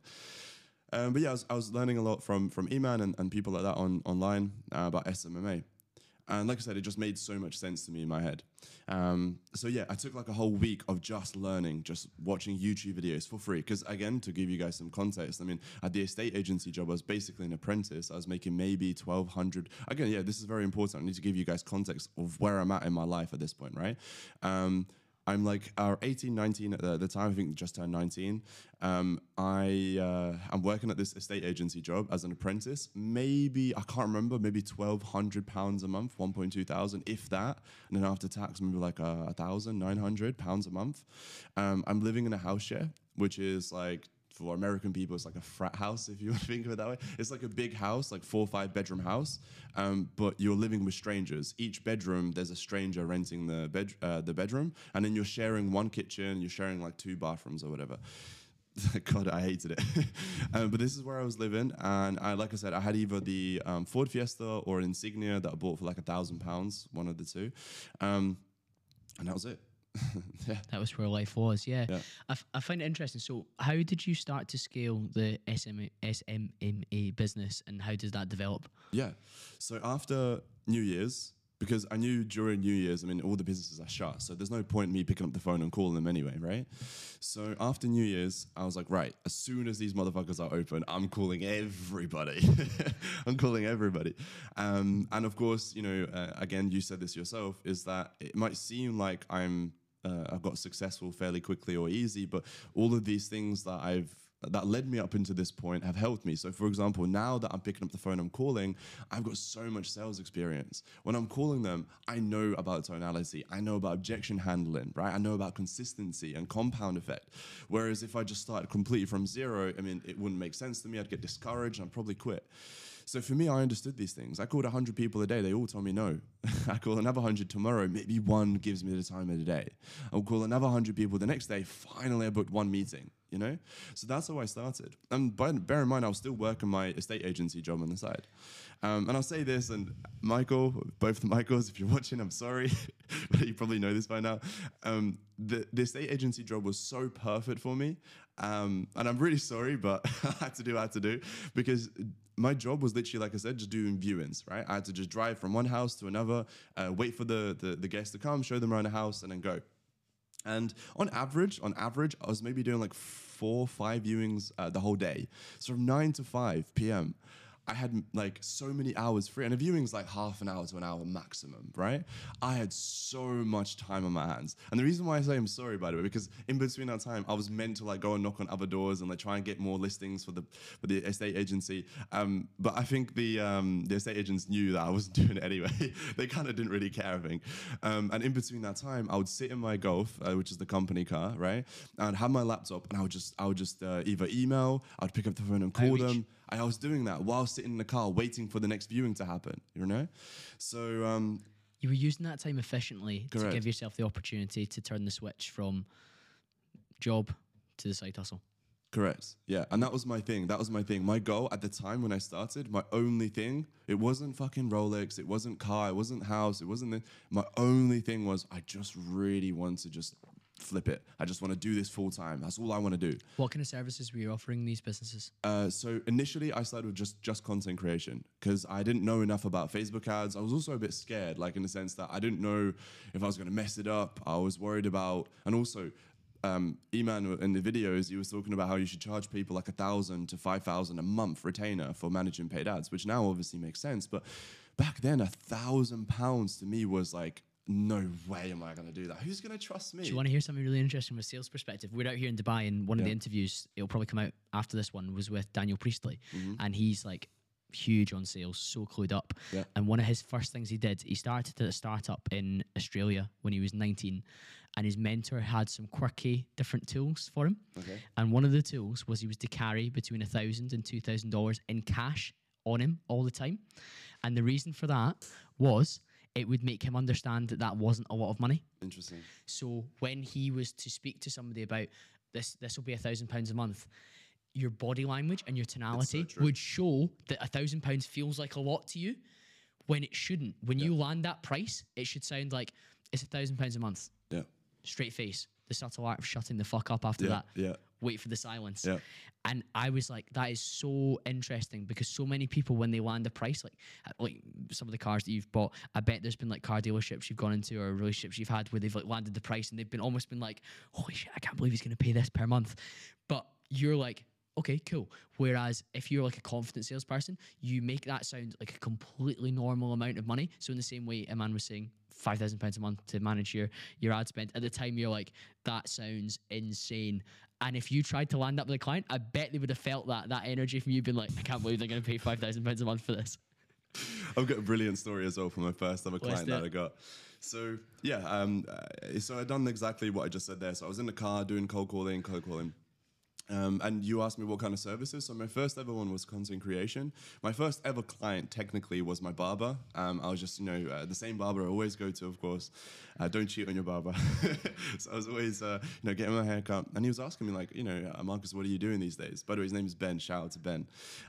Um, but yeah, I was, I was learning a lot from from Iman and, and people like that on online uh, about SMMA. And like I said, it just made so much sense to me in my head. Um, so yeah, I took like a whole week of just learning, just watching YouTube videos for free. Because again, to give you guys some context, I mean, at the estate agency job, I was basically an apprentice. I was making maybe twelve hundred. Again, yeah, this is very important. I need to give you guys context of where I'm at in my life at this point, right? Um, I'm like uh, 18, 19 at the, the time. I think just turned 19. Um, I uh, I'm working at this estate agency job as an apprentice. Maybe I can't remember. Maybe 1,200 pounds a month, 1.2 thousand, if that. And then after tax, maybe like a, thousand, 900 pounds a month. Um, I'm living in a house share, which is like for American people, it's like a frat house, if you think of it that way. It's like a big house, like four or five bedroom house, um, but you're living with strangers. Each bedroom, there's a stranger renting the bed, uh, the bedroom, and then you're sharing one kitchen, you're sharing like two bathrooms or whatever. God, I hated it. um, but this is where I was living, and I, like I said, I had either the um, Ford Fiesta or an Insignia that I bought for like a thousand pounds, one of the two, um, and that was it. yeah. That was where life was. Yeah, Yeah. I, f- I find it interesting. So, how did you start to scale the SMA, SMMA business, and how does that develop? Yeah. So after New Year's, because I knew during New Year's, I mean, all the businesses are shut. So there's no point in me picking up the phone and calling them anyway, right? So after New Year's, I was like, right, as soon as these motherfuckers are open, I'm calling everybody. I'm calling everybody. Um, and of course, you know, uh, again, you said this yourself, is that it might seem like I'm uh, I got successful fairly quickly or easy, but all of these things that I've that led me up into this point have helped me. So, for example, now that I'm picking up the phone, I'm calling, I've got so much sales experience. When I'm calling them, I know about tonality, I know about objection handling, right? I know about consistency and compound effect. Whereas if I just started completely from zero, I mean, it wouldn't make sense to me. I'd get discouraged and I'd probably quit. So for me, I understood these things. I called 100 people a day. They all told me no. I call another 100 tomorrow. Maybe one gives me the time of the day. I'll call another 100 people the next day. Finally, I booked one meeting, you know? So that's how I started. And by, bear in mind, I was still working my estate agency job on the side. Um, and I'll say this, and Michael, both the Michaels, if you're watching, I'm sorry, but you probably know this by now. Um, the, the estate agency job was so perfect for me. Um, and I'm really sorry, but I had to do what I had to do because my job was literally, like I said, just doing viewings, right? I had to just drive from one house to another, uh, wait for the, the, the guests to come, show them around the house, and then go. And on average, on average, I was maybe doing like four, five viewings uh, the whole day. So from 9 to 5 p.m. I had like so many hours free, and a viewing's like half an hour to an hour maximum, right? I had so much time on my hands, and the reason why I say I'm sorry, by the way, because in between that time, I was meant to like go and knock on other doors and like try and get more listings for the for the estate agency. Um, but I think the um, the estate agents knew that I wasn't doing it anyway. they kind of didn't really care, I think. Um, and in between that time, I would sit in my Golf, uh, which is the company car, right, and have my laptop, and I would just I would just uh, either email, I'd pick up the phone and call them. I was doing that while sitting in the car waiting for the next viewing to happen, you know? So, um, You were using that time efficiently to give yourself the opportunity to turn the switch from job to the side hustle. correct. Yeah. And that was my thing. That was my thing. My goal at the time when I started, my only thing, it wasn't fucking Rolex, it wasn't car, it wasn't house, it wasn't the, my only thing was I just really want to just flip it. I just want to do this full time. That's all I want to do. What kind of services were you offering these businesses? Uh, so initially, I started with just just content creation because I didn't know enough about Facebook ads. I was also a bit scared, like in the sense that I didn't know if I was going to mess it up. I was worried about, and also. Um, Iman in the videos, he was talking about how you should charge people like a thousand to five thousand a month retainer for managing paid ads, which now obviously makes sense. But back then, a thousand pounds to me was like, no way am I going to do that. Who's going to trust me? Do you want to hear something really interesting from a sales perspective? We're out here in Dubai, and one of the interviews, it'll probably come out after this one, was with Daniel Priestley. Mm-hmm. And he's like huge on sales, so clued up. Yeah. And one of his first things he did, he started at a startup in Australia when he was 19. And his mentor had some quirky different tools for him. Okay. And one of the tools was he was to carry between a thousand and two thousand dollars in cash on him all the time. And the reason for that was it would make him understand that that wasn't a lot of money. Interesting. So when he was to speak to somebody about this, this will be a thousand pounds a month. Your body language and your tonality true. would show that a thousand pounds feels like a lot to you, when it shouldn't. When you land that price, it should sound like it's a thousand pounds a month. Yeah. Straight face. The subtle art of shutting the fuck up after Yeah. that. Yeah. Wait for the silence. Yeah. And I was like, that is so interesting because so many people, when they land a price, like like some of the cars that you've bought, I bet there's been like car dealerships you've gone into or relationships you've had where they've like landed the price and they've been almost been like, holy shit, I can't believe he's going to pay this per month. But you're like, okay, cool. Whereas if you're like a confident salesperson, you make that sound like a completely normal amount of money. So in the same way, Iman was saying five thousand pounds a month to manage your your ad spend. At the time, you're like, that sounds insane. And if you tried to land up with a client, I bet they would have felt that that energy from you being like, I can't believe they're going to pay five thousand pounds a month for this. I've got a brilliant story as well for my first ever client that. I got. So yeah, um, uh, so I'd done exactly what I just said there. So I was in the car doing cold calling, cold calling. Um, and you asked me what kind of services. So my first ever one was content creation. My first ever client technically was my barber. Um, I was just, you know, uh, the same barber I always go to, of course. Uh, don't cheat on your barber. so I was always, uh, you know, getting my hair cut. And he was asking me like, you know, uh, Markuss, what are you doing these days? By the way, his name is Ben. Shout out to Ben.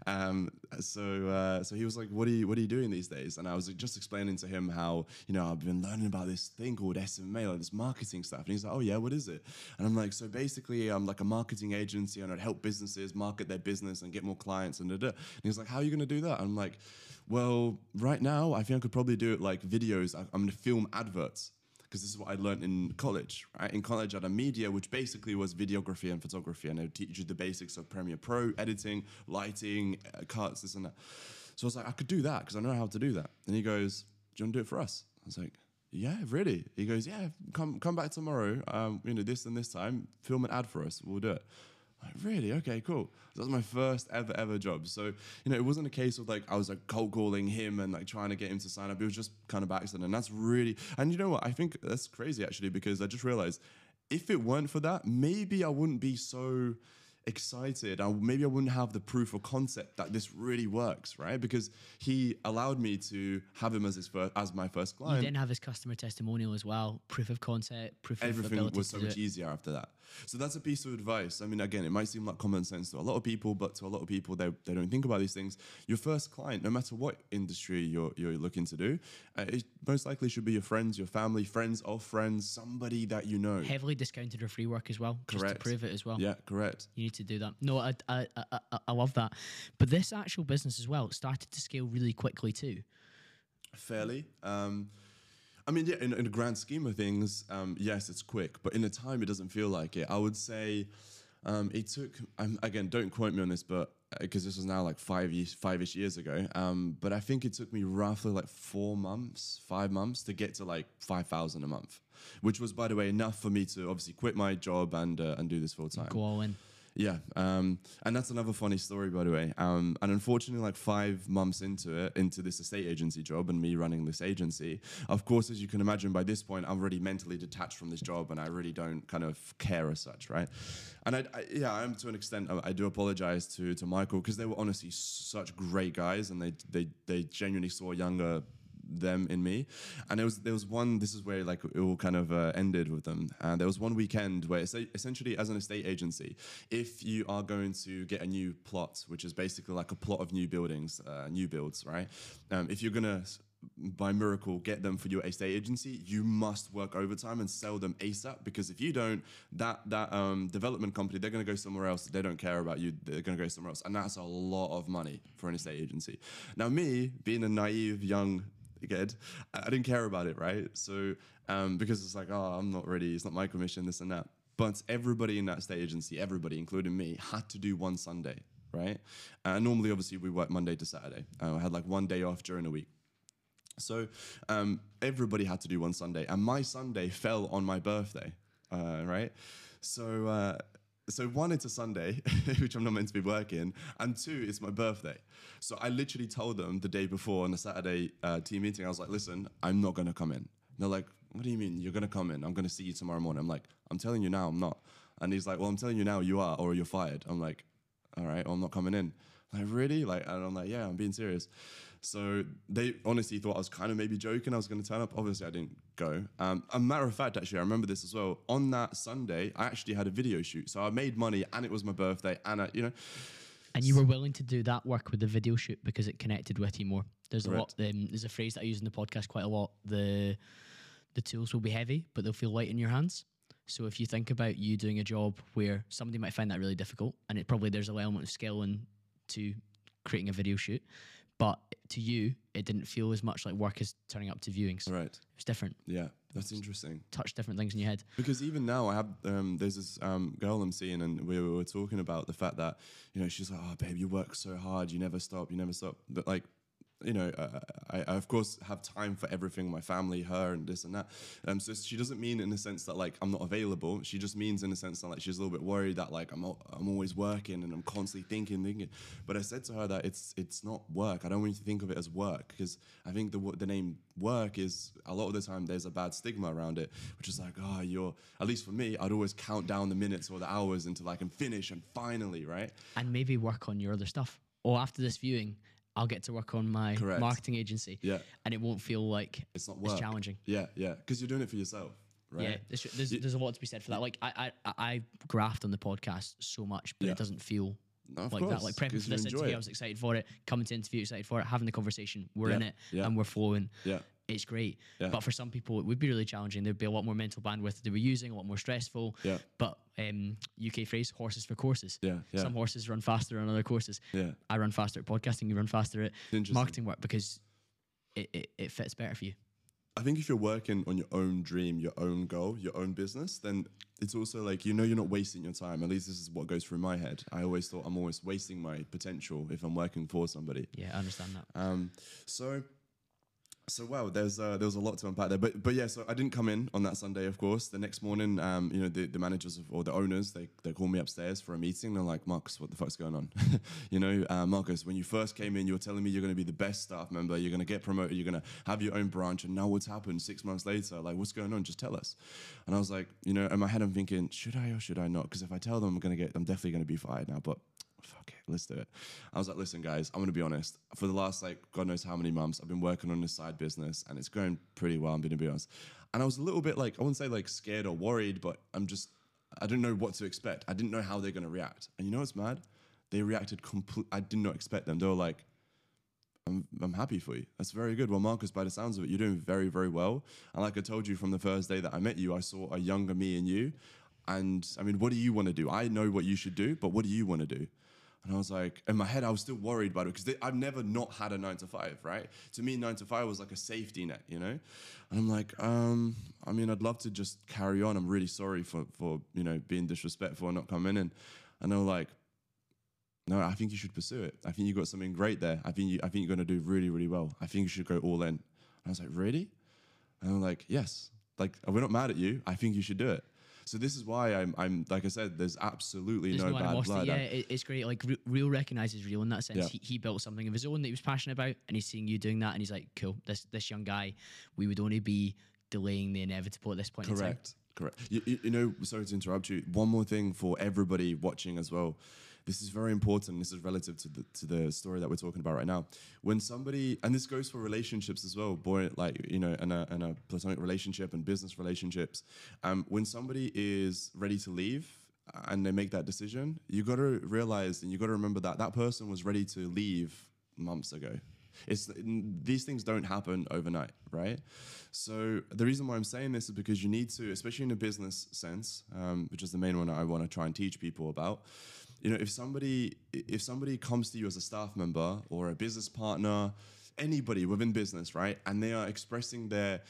Um, so, uh, so he was like, what are you, what are you doing these days? And I was just explaining to him how, you know, I've been learning about this thing called SMA, like this marketing stuff. And he's like, oh yeah, what is it? And I'm like, so basically, I'm like a marketing agency and I'd help businesses market their business and get more clients and da da. And he's like, how are you going to do that? I'm like, well, right now, I think I could probably do it like videos. I'm going to film adverts because this is what I learned in college. Right? In college, I a media, which basically was videography and photography, and they would teach you the basics of Premiere Pro, editing, lighting, uh, cuts, this and that. So I was like, I could do that because I know how to do that. And he goes, Do you want to do it for us? I was like, Yeah, really? He goes, Yeah, come come back tomorrow. Um, you know, this and this time, film an ad for us. We'll do it. Like, really? Okay, cool. That was my first ever, ever job. So, you know, it wasn't a case of like I was like cold calling him and like trying to get him to sign up. It was just kind of accident. And that's really, and you know what? I think that's crazy actually because I just realized if it weren't for that, maybe I wouldn't be so excited. I, maybe I wouldn't have the proof of concept that this really works, right? Because he allowed me to have him as his first, as my first client. You then have his customer testimonial as well, proof of concept, proof of Everything was so much it. easier after that. So that's a piece of advice. I mean, again, it might seem like common sense to a lot of people, but to a lot of people, they, they don't think about these things. Your first client, no matter what industry you're, you're looking to do, uh, it most likely should be your friends, your family, friends of friends, somebody that you know. Heavily discounted or free work as well, just Correct. to prove it as well. Yeah, correct. You need to do that. No, I, I, I, I, I love that. But this actual business as well started to scale really quickly too. fairly. Um, I mean, yeah, in, in the grand scheme of things, um, yes, it's quick, but in the time, it doesn't feel like it. I would say um, it took, um, again, don't quote me on this, but because this was now like five years, five-ish years ago. Um, but I think it took me roughly like four months, five months to get to like five thousand a month, which was, by the way, enough for me to obviously quit my job and uh, and do this full time. Go all in. Yeah, um, and that's another funny story, by the way. Um, and unfortunately, like five months into it, into this estate agency job, and me running this agency, of course, as you can imagine, by this point, I'm already mentally detached from this job, and I really don't kind of care as such, right? And I, I yeah, I am to an extent. I, I do apologize to to Michael because they were honestly such great guys, and they they they genuinely saw younger them in me. And there was there was one this is where like it all kind of uh, ended with them. And there was one weekend where es- essentially as an estate agency if you are going to get a new plot which is basically like a plot of new buildings uh, new builds right? Um, if you're gonna by miracle get them for your estate agency you must work overtime and sell them asap because if you don't that that um, development company they're going to go somewhere else. They don't care about you. They're going to go somewhere else. And that's a lot of money for an estate agency. Now me being a naive young kid, I didn't care about it, right? So um, because it's like, oh, I'm not ready. It's not my commission, this and that. But everybody in that state agency, everybody, including me, had to do one Sunday, right? Uh, normally, obviously, we work Monday to Saturday. Uh, I had like one day off during the week. So um, everybody had to do one Sunday, and my Sunday fell on my birthday, uh, right? So uh, so one, it's a Sunday, which I'm not meant to be working, and two, it's my birthday. So I literally told them the day before on a Saturday uh, team meeting, I was like, listen, I'm not gonna come in. They're like, what do you mean you're gonna come in? I'm gonna see you tomorrow morning. I'm like, I'm telling you now, I'm not. And he's like, well, I'm telling you now, you are, or you're fired. I'm like, all right, well, I'm not coming in. Like, really? Like, and I'm like, yeah, I'm being serious. So they honestly thought I was kind of maybe joking. I was going to turn up. Obviously, I didn't go. Um, a matter of fact, actually, I remember this as well. On that Sunday, I actually had a video shoot. So I made money, and it was my birthday, and I, you know, And you were willing to do that work with the video shoot because it connected with you more. There's a lot. Um, there's a phrase that I use in the podcast quite a lot. The the tools will be heavy, but they'll feel light in your hands. So if you think about you doing a job where somebody might find that really difficult, and it probably there's an element of skill into creating a video shoot, but to you it didn't feel as much like work as turning up to viewings. right? It was different. Yeah, that's interesting. Touch different things in your head. Because even now, I have um, there's this um, girl I'm seeing, and we were talking about the fact that you know she's like, "Oh, babe, you work so hard, you never stop, you never stop." But like, you know, I, I of course have time for everything, my family, her, and this and that. Um, so she doesn't mean in the sense that like I'm not available. She just means in the sense that like she's a little bit worried that like I'm I'm always working and I'm constantly thinking, thinking. But I said to her that it's it's not work. I don't want you to think of it as work because I think the the name work is a lot of the time there's a bad stigma around it, which is like, oh, you're at least for me, I'd always count down the minutes or the hours until I can finish and finally, right? and maybe work on your other stuff. Or after this viewing, I'll get to work on my Correct. marketing agency. Yeah. And it won't feel like It's not it's challenging. Yeah, yeah, because you're doing it for yourself, right? Yeah, there's, there's, there's a lot to be said for that. Like I, I, I graft on the podcast so much, but Yeah. it doesn't feel No, like course, that. Like prepping for you this interview, it. I was excited for it. Coming to interview, excited for it. Having the conversation, we're Yeah, in it, yeah. and we're flowing. Yeah. It's great. Yeah. But for some people, it would be really challenging. There'd be a lot more mental bandwidth they were using, a lot more stressful. Yeah. But um, UK phrase, horses for courses. Yeah, yeah. Some horses run faster on other courses. Yeah. I run faster at podcasting, you run faster at marketing work because it, it, it fits better for you. I think if you're working on your own dream, your own goal, your own business, then it's also like you know you're not wasting your time. At least this is what goes through my head. I always thought I'm always wasting my potential if I'm working for somebody. Yeah, I understand that. Um, so so wow, there's uh, there was a lot to unpack there, but but yeah, so I didn't come in on that Sunday, of course. The next morning, um, you know, the, the managers of, or the owners, they they call me upstairs for a meeting. They're like, Markuss, what the fuck's going on? you know, uh, Markuss, when you first came in, you were telling me you're going to be the best staff member, you're going to get promoted, you're going to have your own branch, and now what's happened six months later? Like, what's going on? Just tell us. And I was like, you know, in my head, I'm thinking, should I or should I not? Because if I tell them, I'm going to get, I'm definitely going to be fired now. But fuck it, let's do it. I was like, listen, guys, I'm gonna be honest. For the last like God knows how many months, I've been working on this side business and it's going pretty well. I'm gonna be honest. And I was a little bit like, I wouldn't say like scared or worried, but I'm just, I didn't know what to expect. I didn't know how they're gonna react. And you know what's mad? They reacted complete. I did not expect them. They were like, I'm, I'm happy for you. That's very good. Well, Markuss, by the sounds of it, you're doing very, very well. And like I told you from the first day that I met you, I saw a younger me in you. And I mean, what do you want to do? I know what you should do, but what do you want to do? And I was like, in my head, I was still worried about it because I've never not had a nine to five, right? To me, nine to five was like a safety net, you know? And I'm like, um, I mean, I'd love to just carry on. I'm really sorry for, for you know, being disrespectful and not coming in. And they were like, no, I think you should pursue it. I think you got something great there. I think you, I think you're going to do really, really well. I think you should go all in. And I was like, really? And I'm like, yes. Like, we're not mad at you. I think you should do it. So this is why I'm, I'm like I said, there's absolutely There's no, no bad blood. Yeah, it, it's great. Like re- real recognizes real in that sense. Yeah. He, he built something of his own that he was passionate about, and he's seeing you doing that, and he's like, cool. This this young guy, we would only be delaying the inevitable at this point. Correct. Correct. You, you, you know, sorry to interrupt you. One more thing for everybody watching as well. This is very important. This is relative to the to the story that we're talking about right now. When somebody, and this goes for relationships as well, boy, like you know, and a, in a platonic relationship and business relationships. Um, when somebody is ready to leave and they make that decision, you got to realize and you got to remember that that person was ready to leave months ago. It's these things don't happen overnight, right? So the reason why I'm saying this is because you need to, especially in a business sense, um, which is the main one I want to try and teach people about. You know, if somebody if somebody comes to you as a staff member or a business partner, anybody within business, right, and they are expressing their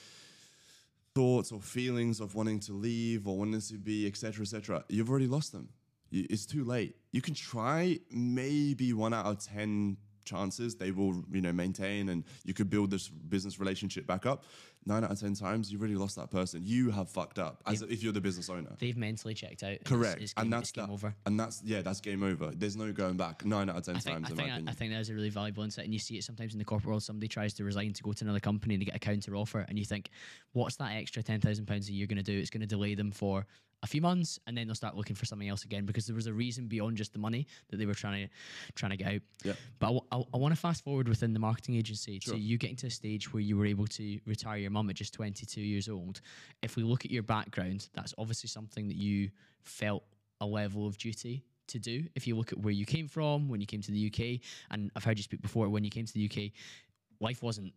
thoughts or feelings of wanting to leave or wanting to be, etc., etc., you've already lost them. It's too late. You can try maybe one out of ten chances they will, you know, maintain, and you could build this business relationship back up. Nine out of ten times, you've really lost that person. You have fucked up as if you're the business owner. They've mentally checked out. Correct, It's, game, and that's game that, over. and that's yeah, that's game over. There's no going back. Nine out of ten I think, times, I in think, my opinion. I think that is a really valuable insight, and you see it sometimes in the corporate world. Somebody tries to resign to go to another company and they get a counter offer, and you think, "What's that extra ten thousand pounds a year going to do? It's going to delay them for a few months, and then they'll start looking for something else again because there was a reason beyond just the money that they were trying to trying to get out." Yeah. But I, want to fast forward within the marketing agency Sure. to you getting to a stage where you were able to retire your mum at just twenty two years old. If we look at your background, that's obviously something that you felt a level of duty to do. If you look at where you came from, when you came to the UK, and I've heard you speak before, when you came to the UK, life wasn't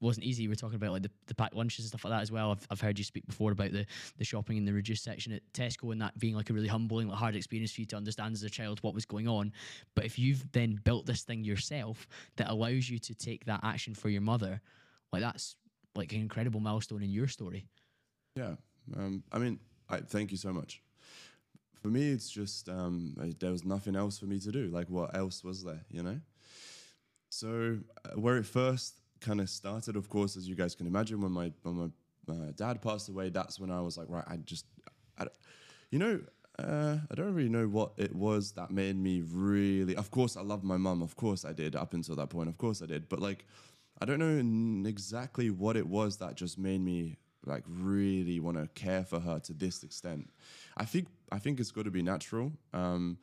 wasn't easy. We're talking about like the, the packed lunches and stuff like that as well. I've, I've heard you speak before about the the shopping in the reduced section at Tesco and that being like a really humbling, like hard experience for you to understand as a child what was going on. But if you've then built this thing yourself that allows you to take that action for your mother, like that's like an incredible milestone in your story. Yeah. Um, I mean, I, thank you so much. For me, it's just um, I- there was nothing else for me to do. Like, what else was there, you know? So, uh, where it first kind of started, of course, as you guys can imagine, when my when my dad passed away, that's when I was like, right, I just, I, you know, uh, I don't really know what it was that made me really. Of course, I loved my mum. Of course, I did up until that point. Of course, I did. But like, I don't know exactly what it was that just made me like really want to care for her to this extent. I think I think it's got to be natural. Um,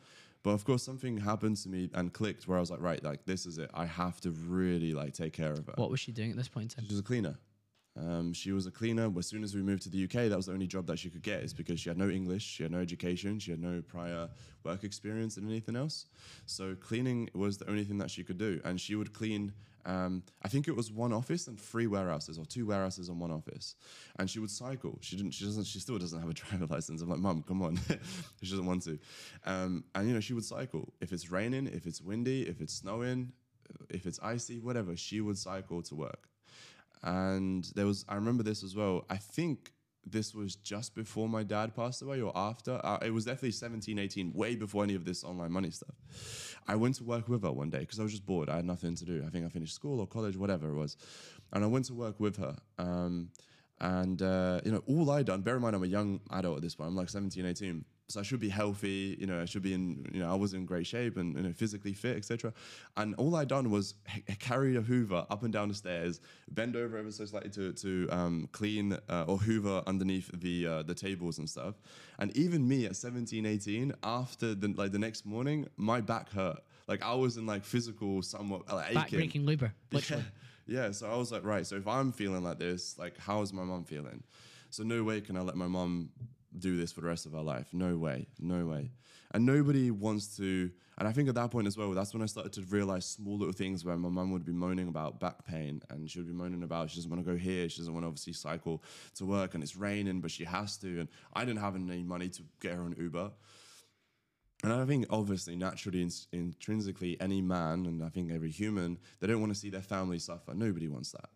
but of course, something happened to me and clicked where I was like, right, like this is it. I have to really like take care of her. What was she doing at this point in time? She was a cleaner. Um, she was a cleaner. As soon as we moved to the UK, that was the only job that she could get. Is because she had no English, she had no education, she had no prior work experience and anything else. So cleaning was the only thing that she could do, and she would clean. Um, I think it was one office and three warehouses, or two warehouses and one office. And she would cycle. She didn't. She doesn't. She still doesn't have a driver license. I'm like, Mum, come on. she doesn't want to. Um, and you know, she would cycle. If it's raining, if it's windy, if it's snowing, if it's icy, whatever, she would cycle to work and there was i remember this as well i think this was just before my dad passed away or after. Uh, it was definitely 17, 18, way before any of this online money stuff. I went to work with her one day because I was just bored. I had nothing to do. I think I finished school or college, whatever it was. And I went to work with her. Um, and, uh, you know, all I done, bear in mind, I'm a young adult at this point. I'm like 17, 18 so I should be healthy. You know, I should be in. You know, I was in great shape and you know, physically fit, etc. And all I done was carry a Hoover up and down the stairs, bend over ever so slightly to to um, clean uh, or Hoover underneath the uh, the tables and stuff. And even me at 17, 18, after the like the next morning, my back hurt. Like I was in like physical, somewhat like, back breaking labor, literally. Yeah. yeah. So I was like, right. So if I'm feeling like this, like, how is my mom feeling? So no way can I let my mom do this for the rest of our life. No way, no way. And nobody wants to. And I think at that point as well, that's when I started to realize small little things where my mum would be moaning about back pain and she would be moaning about she doesn't want to go here, she doesn't want to obviously cycle to work and it's raining, but she has to. And I didn't have any money to get her an Uber. And I think obviously, naturally, in, intrinsically, any man and I think every human, they don't want to see their family suffer. Nobody wants that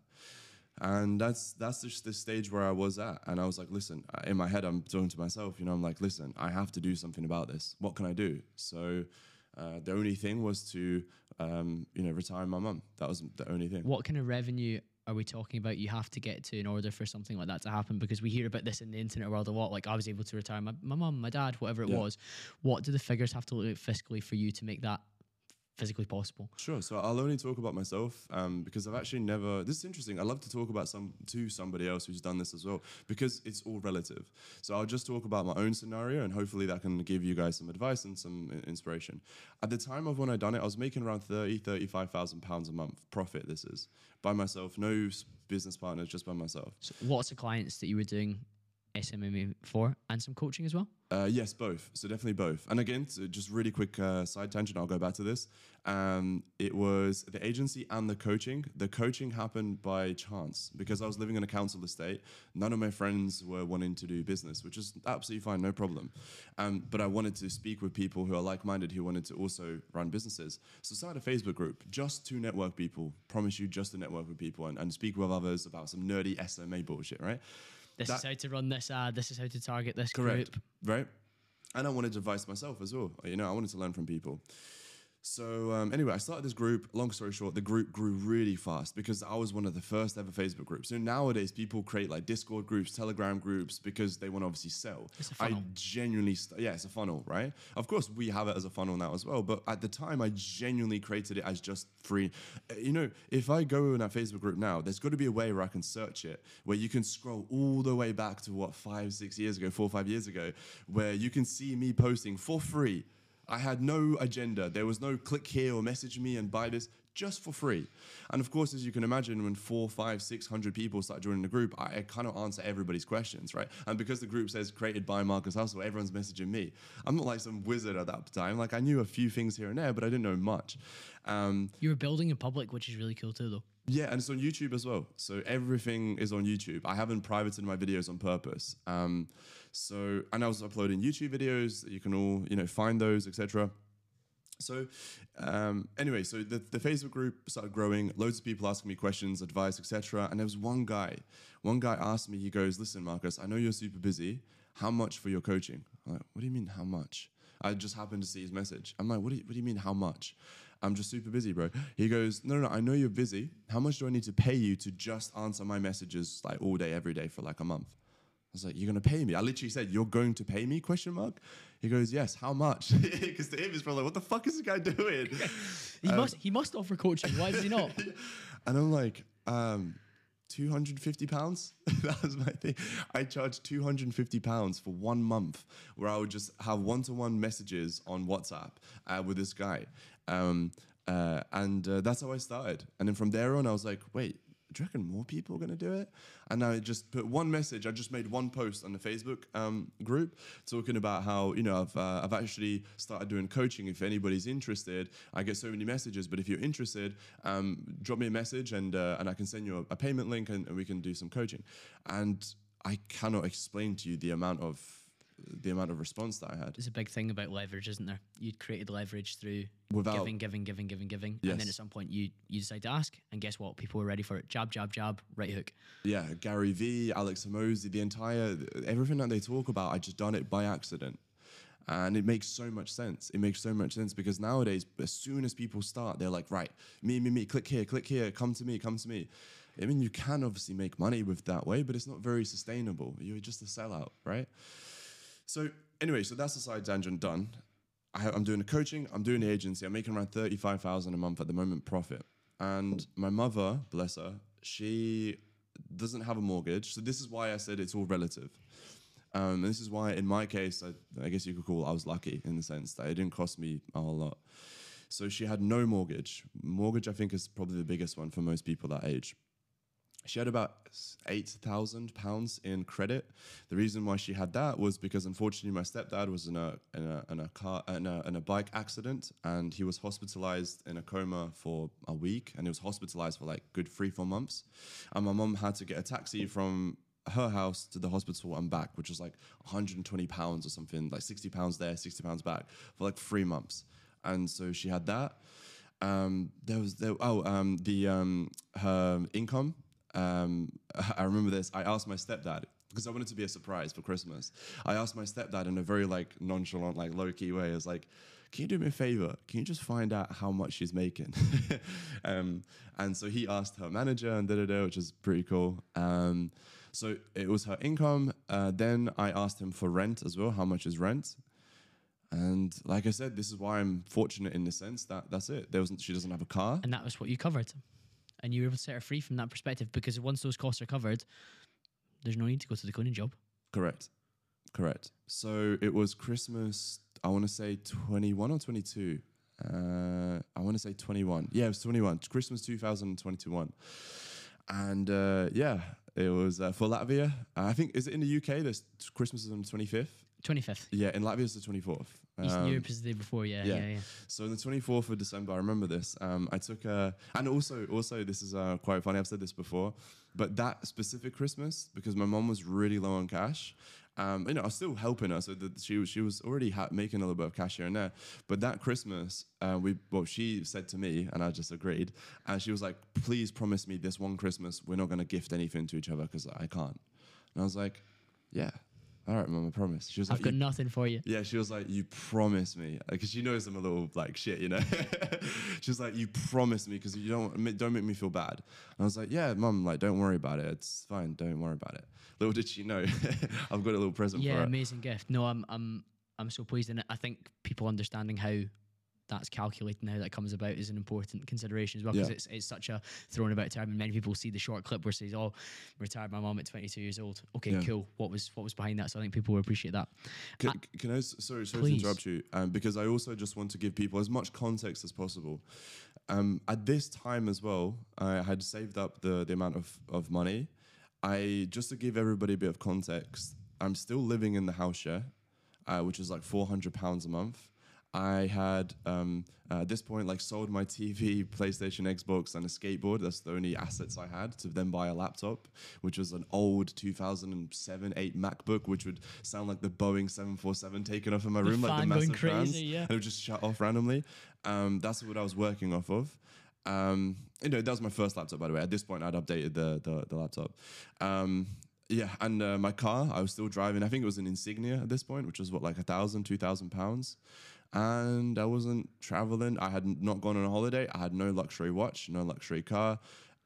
and that's that's just the stage where I was at, and I was like, listen, in my head, I'm talking to myself, you know, I'm like, listen, I have to do something about this. What can I do? So. Uh, the only thing was to, um, you know, retire my mum. That was the only thing. What kind of revenue are we talking about you have to get to in order for something like that to happen? Because we hear about this in the internet world a lot. Like I was able to retire my, my mum, my dad, whatever it yeah. was. What do the figures have to look like fiscally for you to make that physically possible? Sure. So I'll only talk about myself um, because I've actually never. This is interesting. I love to talk about some to somebody else who's done this as well because it's all relative. So I'll just talk about my own scenario and hopefully that can give you guys some advice and some inspiration. At the time of when I done it, I was making around 30, 35,000 pounds a month profit. This is by myself, no business partners, just by myself. So what's the clients that you were doing SMMA for and some coaching as well? Uh, yes, both. So definitely both. And again, so just really quick uh, side tangent. I'll go back to this. Um, it was the agency and the coaching. The coaching happened by chance because I was living in a council estate. None of my friends were wanting to do business, which is absolutely fine, no problem. Um, but I wanted to speak with people who are like-minded who wanted to also run businesses. So started a Facebook group just to network people. Promise you, just to network with people and, and speak with others about some nerdy SMA bullshit, right? This that, is how to run this ad. This is how to target this correct, group. Right. And I wanted advice myself as well. You know, I wanted to learn from people. So um, anyway, I started this group. Long story short, the group grew really fast because I was one of the first ever Facebook groups. So nowadays, people create like Discord groups, Telegram groups because they want to obviously sell. It's a funnel. I genuinely, st- yeah, it's a funnel, right? Of course, we have it as a funnel now as well. But at the time, I genuinely created it as just free. Uh, you know, if I go in that Facebook group now, there's got to be a way where I can search it, where you can scroll all the way back to what five, six years ago, four, five years ago, where you can see me posting for free I had no agenda. There was no click here or message me and buy this just for free. And of course, as you can imagine, when four, five, six hundred people start joining the group, I, I kind of answer everybody's questions, right? And because the group says created by Markuss Hussle, everyone's messaging me. I'm not like some wizard at that time. Like I knew a few things here and there, but I didn't know much. Um, you were building in public, which is really cool too, though. Yeah, and it's on YouTube as well. So everything is on YouTube. I haven't privated my videos on purpose. Um, so, and I was uploading YouTube videos. You can all, you know, find those, etc. So, um, anyway, so the, the Facebook group started growing. Loads of people asking me questions, advice, etc. And there was one guy. One guy asked me. He goes, "Listen, Markuss, I know you're super busy. How much for your coaching?" I'm like, "What do you mean, how much?" I just happened to see his message. I'm like, "What do you, what do you mean, how much?" I'm just super busy, bro. He goes, no, no, no, I know you're busy. How much do I need to pay you to just answer my messages like all day, every day for like a month? I was like, you're gonna pay me? I literally said, you're going to pay me? Question mark. He goes, yes. How much? Because to him, probably like, what the fuck is this guy doing? he um, must he must offer coaching. Why does he not? and I'm like, um, 250 pounds. that was my thing. I charged 250 pounds for one month where I would just have one to one messages on WhatsApp uh, with this guy. Um, uh, and uh, that's how I started. And then from there on, I was like, wait, do you reckon more people are going to do it? And I just put one message. I just made one post on the Facebook um, group talking about how you know I've uh, I've actually started doing coaching. If anybody's interested, I get so many messages. But if you're interested, um, drop me a message and uh, and I can send you a, a payment link and, and we can do some coaching. And I cannot explain to you the amount of the amount of response that I had. There's a big thing about leverage, isn't there? You'd created leverage through Without- giving, giving, giving, giving, giving, and then at some point you you decide to ask, and guess what? People were ready for it. Jab, jab, jab, right hook. Yeah, Gary Vee, Alex Hormozi, the entire everything that they talk about, I just done it by accident. And it makes so much sense. It makes so much sense because nowadays, as soon as people start, they're like, right, me, me, me, click here, click here, come to me, come to me. I mean, you can obviously make money with that way, but it's not very sustainable. You're just a sellout, right? So anyway, so that's the side tangent done. I, I'm doing the coaching. I'm doing the agency. I'm making around thirty-five thousand a month at the moment profit. And my mother, bless her, she doesn't have a mortgage. So this is why I said it's all relative. Um, and this is why, in my case, I, I guess you could call I was lucky in the sense that it didn't cost me a whole lot. So she had no mortgage. Mortgage, I think, is probably the biggest one for most people that age. She had about eight thousand pounds in credit. The reason why she had that was because unfortunately my stepdad was in a in a, in a car in a, in a bike accident and he was hospitalized in a coma for a week and he was hospitalized for like good three four months. And my mom had to get a taxi from her house to the hospital and back, which was like 120 pounds or something, like 60 pounds there, 60 pounds back for like three months. And so she had that um, there was there, oh um, the um, her income. Um, I remember this. I asked my stepdad because I wanted to be a surprise for Christmas. I asked my stepdad in a very like nonchalant, like low key way. I was like, "Can you do me a favor? Can you just find out how much she's making?" um, and so he asked her manager and da da da, which is pretty cool. Um, so it was her income. Uh, then I asked him for rent as well. How much is rent? And like I said, this is why I'm fortunate in the sense that that's it. There wasn't she doesn't have a car. and that was what you covered, and you were able to set her free from that perspective because once those costs are covered, there's no need to go to the cleaning job. Correct. Correct. So it was Christmas, I want to say 21 or 22. Uh, I want to say 21. Yeah, it was 21. Christmas 2021. And uh, yeah, it was uh, for Latvia. I think, is it in the UK? This Christmas is on the 25th? Twenty fifth. Yeah, in Latvia it's the 24th. Eastern Europe is the day before. Yeah, yeah. yeah, yeah. So on the 24th of December, I remember this. Um, I took a, and also, also this is uh, quite funny. I've said this before, but that specific Christmas, because my mom was really low on cash. Um, you know, I was still helping her, so that she was she was already ha- making a little bit of cash here and there. But that Christmas, uh, we well, she said to me, and I just agreed. And she was like, "Please promise me this one Christmas we're not going to gift anything to each other because I can't." And I was like, "Yeah, all right, mom, I promise." She was I've like, got nothing for you. yeah, she was like, "You promised me," uh, because she knows I'm a little like shit, you know. she was like, "You promised me because you don't don't make me feel bad." And I was like, "Yeah, mum, like don't worry about it. It's fine. Don't worry about it." Little did she know, I've got a little present Yeah, for her. Yeah, amazing gift. No, I'm I'm I'm so pleased, and I think people understanding how that's calculated and how that comes about is an important consideration as well because Yeah. it's, it's such a thrown about term and many people see the short clip where it says oh retired my mom at 22 years old okay Yeah. cool what was what was behind that so I think people will appreciate that Can, can I? Sorry, sorry Please. to interrupt you, um, because I also just want to give people as much context as possible. Um, at this time as well, I had saved up the the amount of of money. I just to give everybody a bit of context. I'm still living in the house share, uh, which is like 400 pounds a month. I had um, uh, at this point like sold my TV, PlayStation, Xbox, and a skateboard. That's the only assets I had to then buy a laptop, which was an old 2007, 8 MacBook, which would sound like the Boeing 747 taken off in my The room, like the massive fans, crazy, yeah. and it would just shut off randomly. Um, that's what I was working off of. Um, you know, that was my first laptop, by the way. At this point, I'd updated the the, the laptop. Um, yeah, and uh, my car, I was still driving. I think it was an Insignia at this point, which was what like a thousand, two thousand pounds. And I wasn't traveling. I had not gone on a holiday. I had no luxury watch, no luxury car,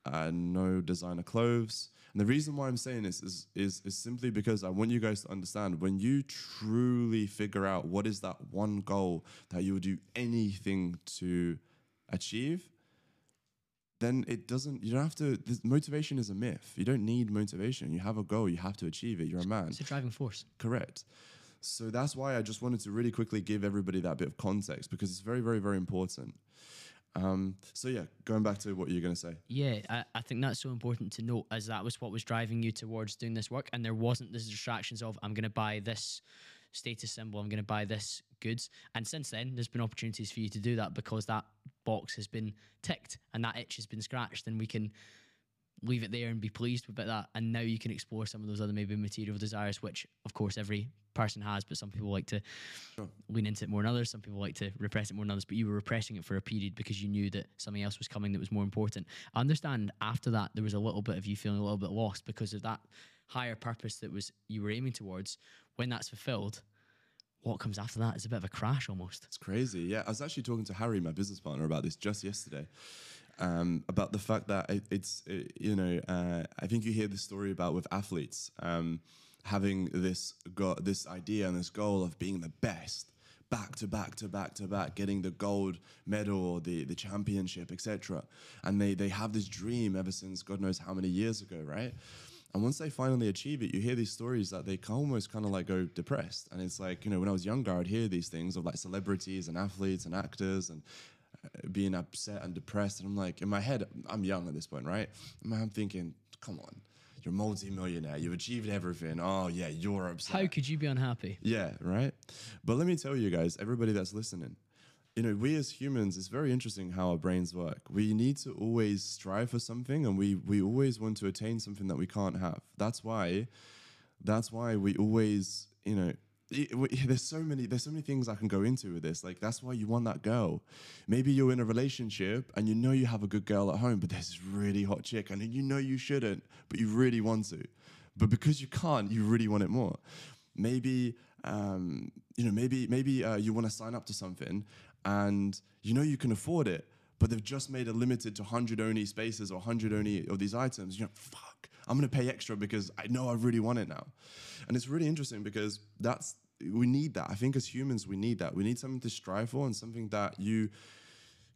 uh, no designer clothes. And the reason why I'm saying this is, is is simply because I want you guys to understand when you truly figure out what is that one goal that you would do anything to achieve, then it doesn't you don't have to this motivation is a myth. You don't need motivation. You have a goal. You have to achieve it. You're a man. It's a driving force. Correct so that's why i just wanted to really quickly give everybody that bit of context because it's very very very important um, so yeah going back to what you're going to say Yeah, I, I think that's so important to note as that was what was driving you towards doing this work. And there wasn't this distractions of, I'm going to buy this status symbol, I'm going to buy this goods. And since then, there's been opportunities for you to do that because that box has been ticked and that itch has been scratched. And we can leave it there and be pleased with that. And now you can explore some of those other maybe material desires, which of course every person has, but some people like to Sure. lean into it more than others. Some people like to repress it more than others. But you were repressing it for a period because you knew that something else was coming that was more important. I understand after that there was a little bit of you feeling a little bit lost because of that higher purpose that was you were aiming towards. When that's fulfilled, what comes after that is a bit of a crash almost. It's crazy. Yeah, I was actually talking to Harry, my business partner, about this just yesterday. Um, about the fact that it, it's, it, you know, uh, I think you hear the story about with athletes um, having this go- this idea and this goal of being the best, back to back to back to back, getting the gold medal or the the championship, etc. And they they have this dream ever since God knows how many years ago, right? And once they finally achieve it, you hear these stories that they almost kind of like go depressed. And it's like, you know, when I was younger, I'd hear these things of like celebrities and athletes and actors and uh, being upset and depressed. And I'm like, in my head, I'm young at this point, right? I'm thinking, come on, you're a multi-millionaire, you've achieved everything. Oh yeah, you're upset. How could you be unhappy? Yeah, right. But let me tell you guys, everybody that's listening, you know, we as humans, it's very interesting how our brains work. We need to always strive for something, and we we always want to attain something that we can't have. That's why, that's why we always, you know. I- we- There's so many, there's so many things I can go into with this. Like that's why you want that girl. Maybe you're in a relationship and you know you have a good girl at home, but there's this really hot chick, and you know you shouldn't, but you really want to. But because you can't, you really want it more maybe um, you know maybe maybe uh, you want to sign up to something and you know you can afford it but they've just made it limited to 100 only spaces or 100 only of these items you're like fuck i'm to pay extra because i know i really want it now and it's really interesting because that's we need that i think as humans we need that we need something to strive for and something that you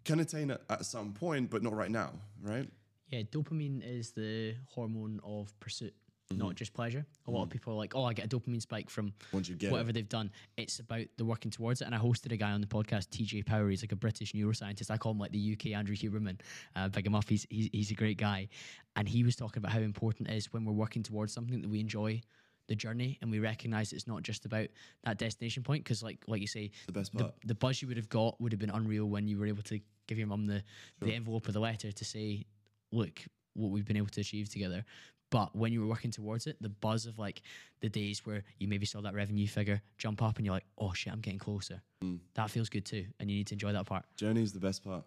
can attain at, at some point but not right now right Yeah, dopamine is the hormone of pursuit, not just pleasure. A lot of people are like, "Oh, I get a dopamine spike from Once you get whatever it. they've done." It's about the working towards it. And I hosted a guy on the podcast, TJ Power. He's like a British neuroscientist. I call him like the UK Andrew Huberman. Uh, big him up. He's, he's he's a great guy, and he was talking about how important it is when we're working towards something that we enjoy the journey and we recognize it's not just about that destination point because like like you say the best part the buzz you would have got would have been unreal when you were able to give your mum the, the envelope of the letter to say, look, what we've been able to achieve together. But when you were working towards it, the buzz of like the days where you maybe saw that revenue figure jump up and you're like, oh shit, I'm getting closer. Mm. That feels good too. And you need to enjoy that part. Journey is the best part.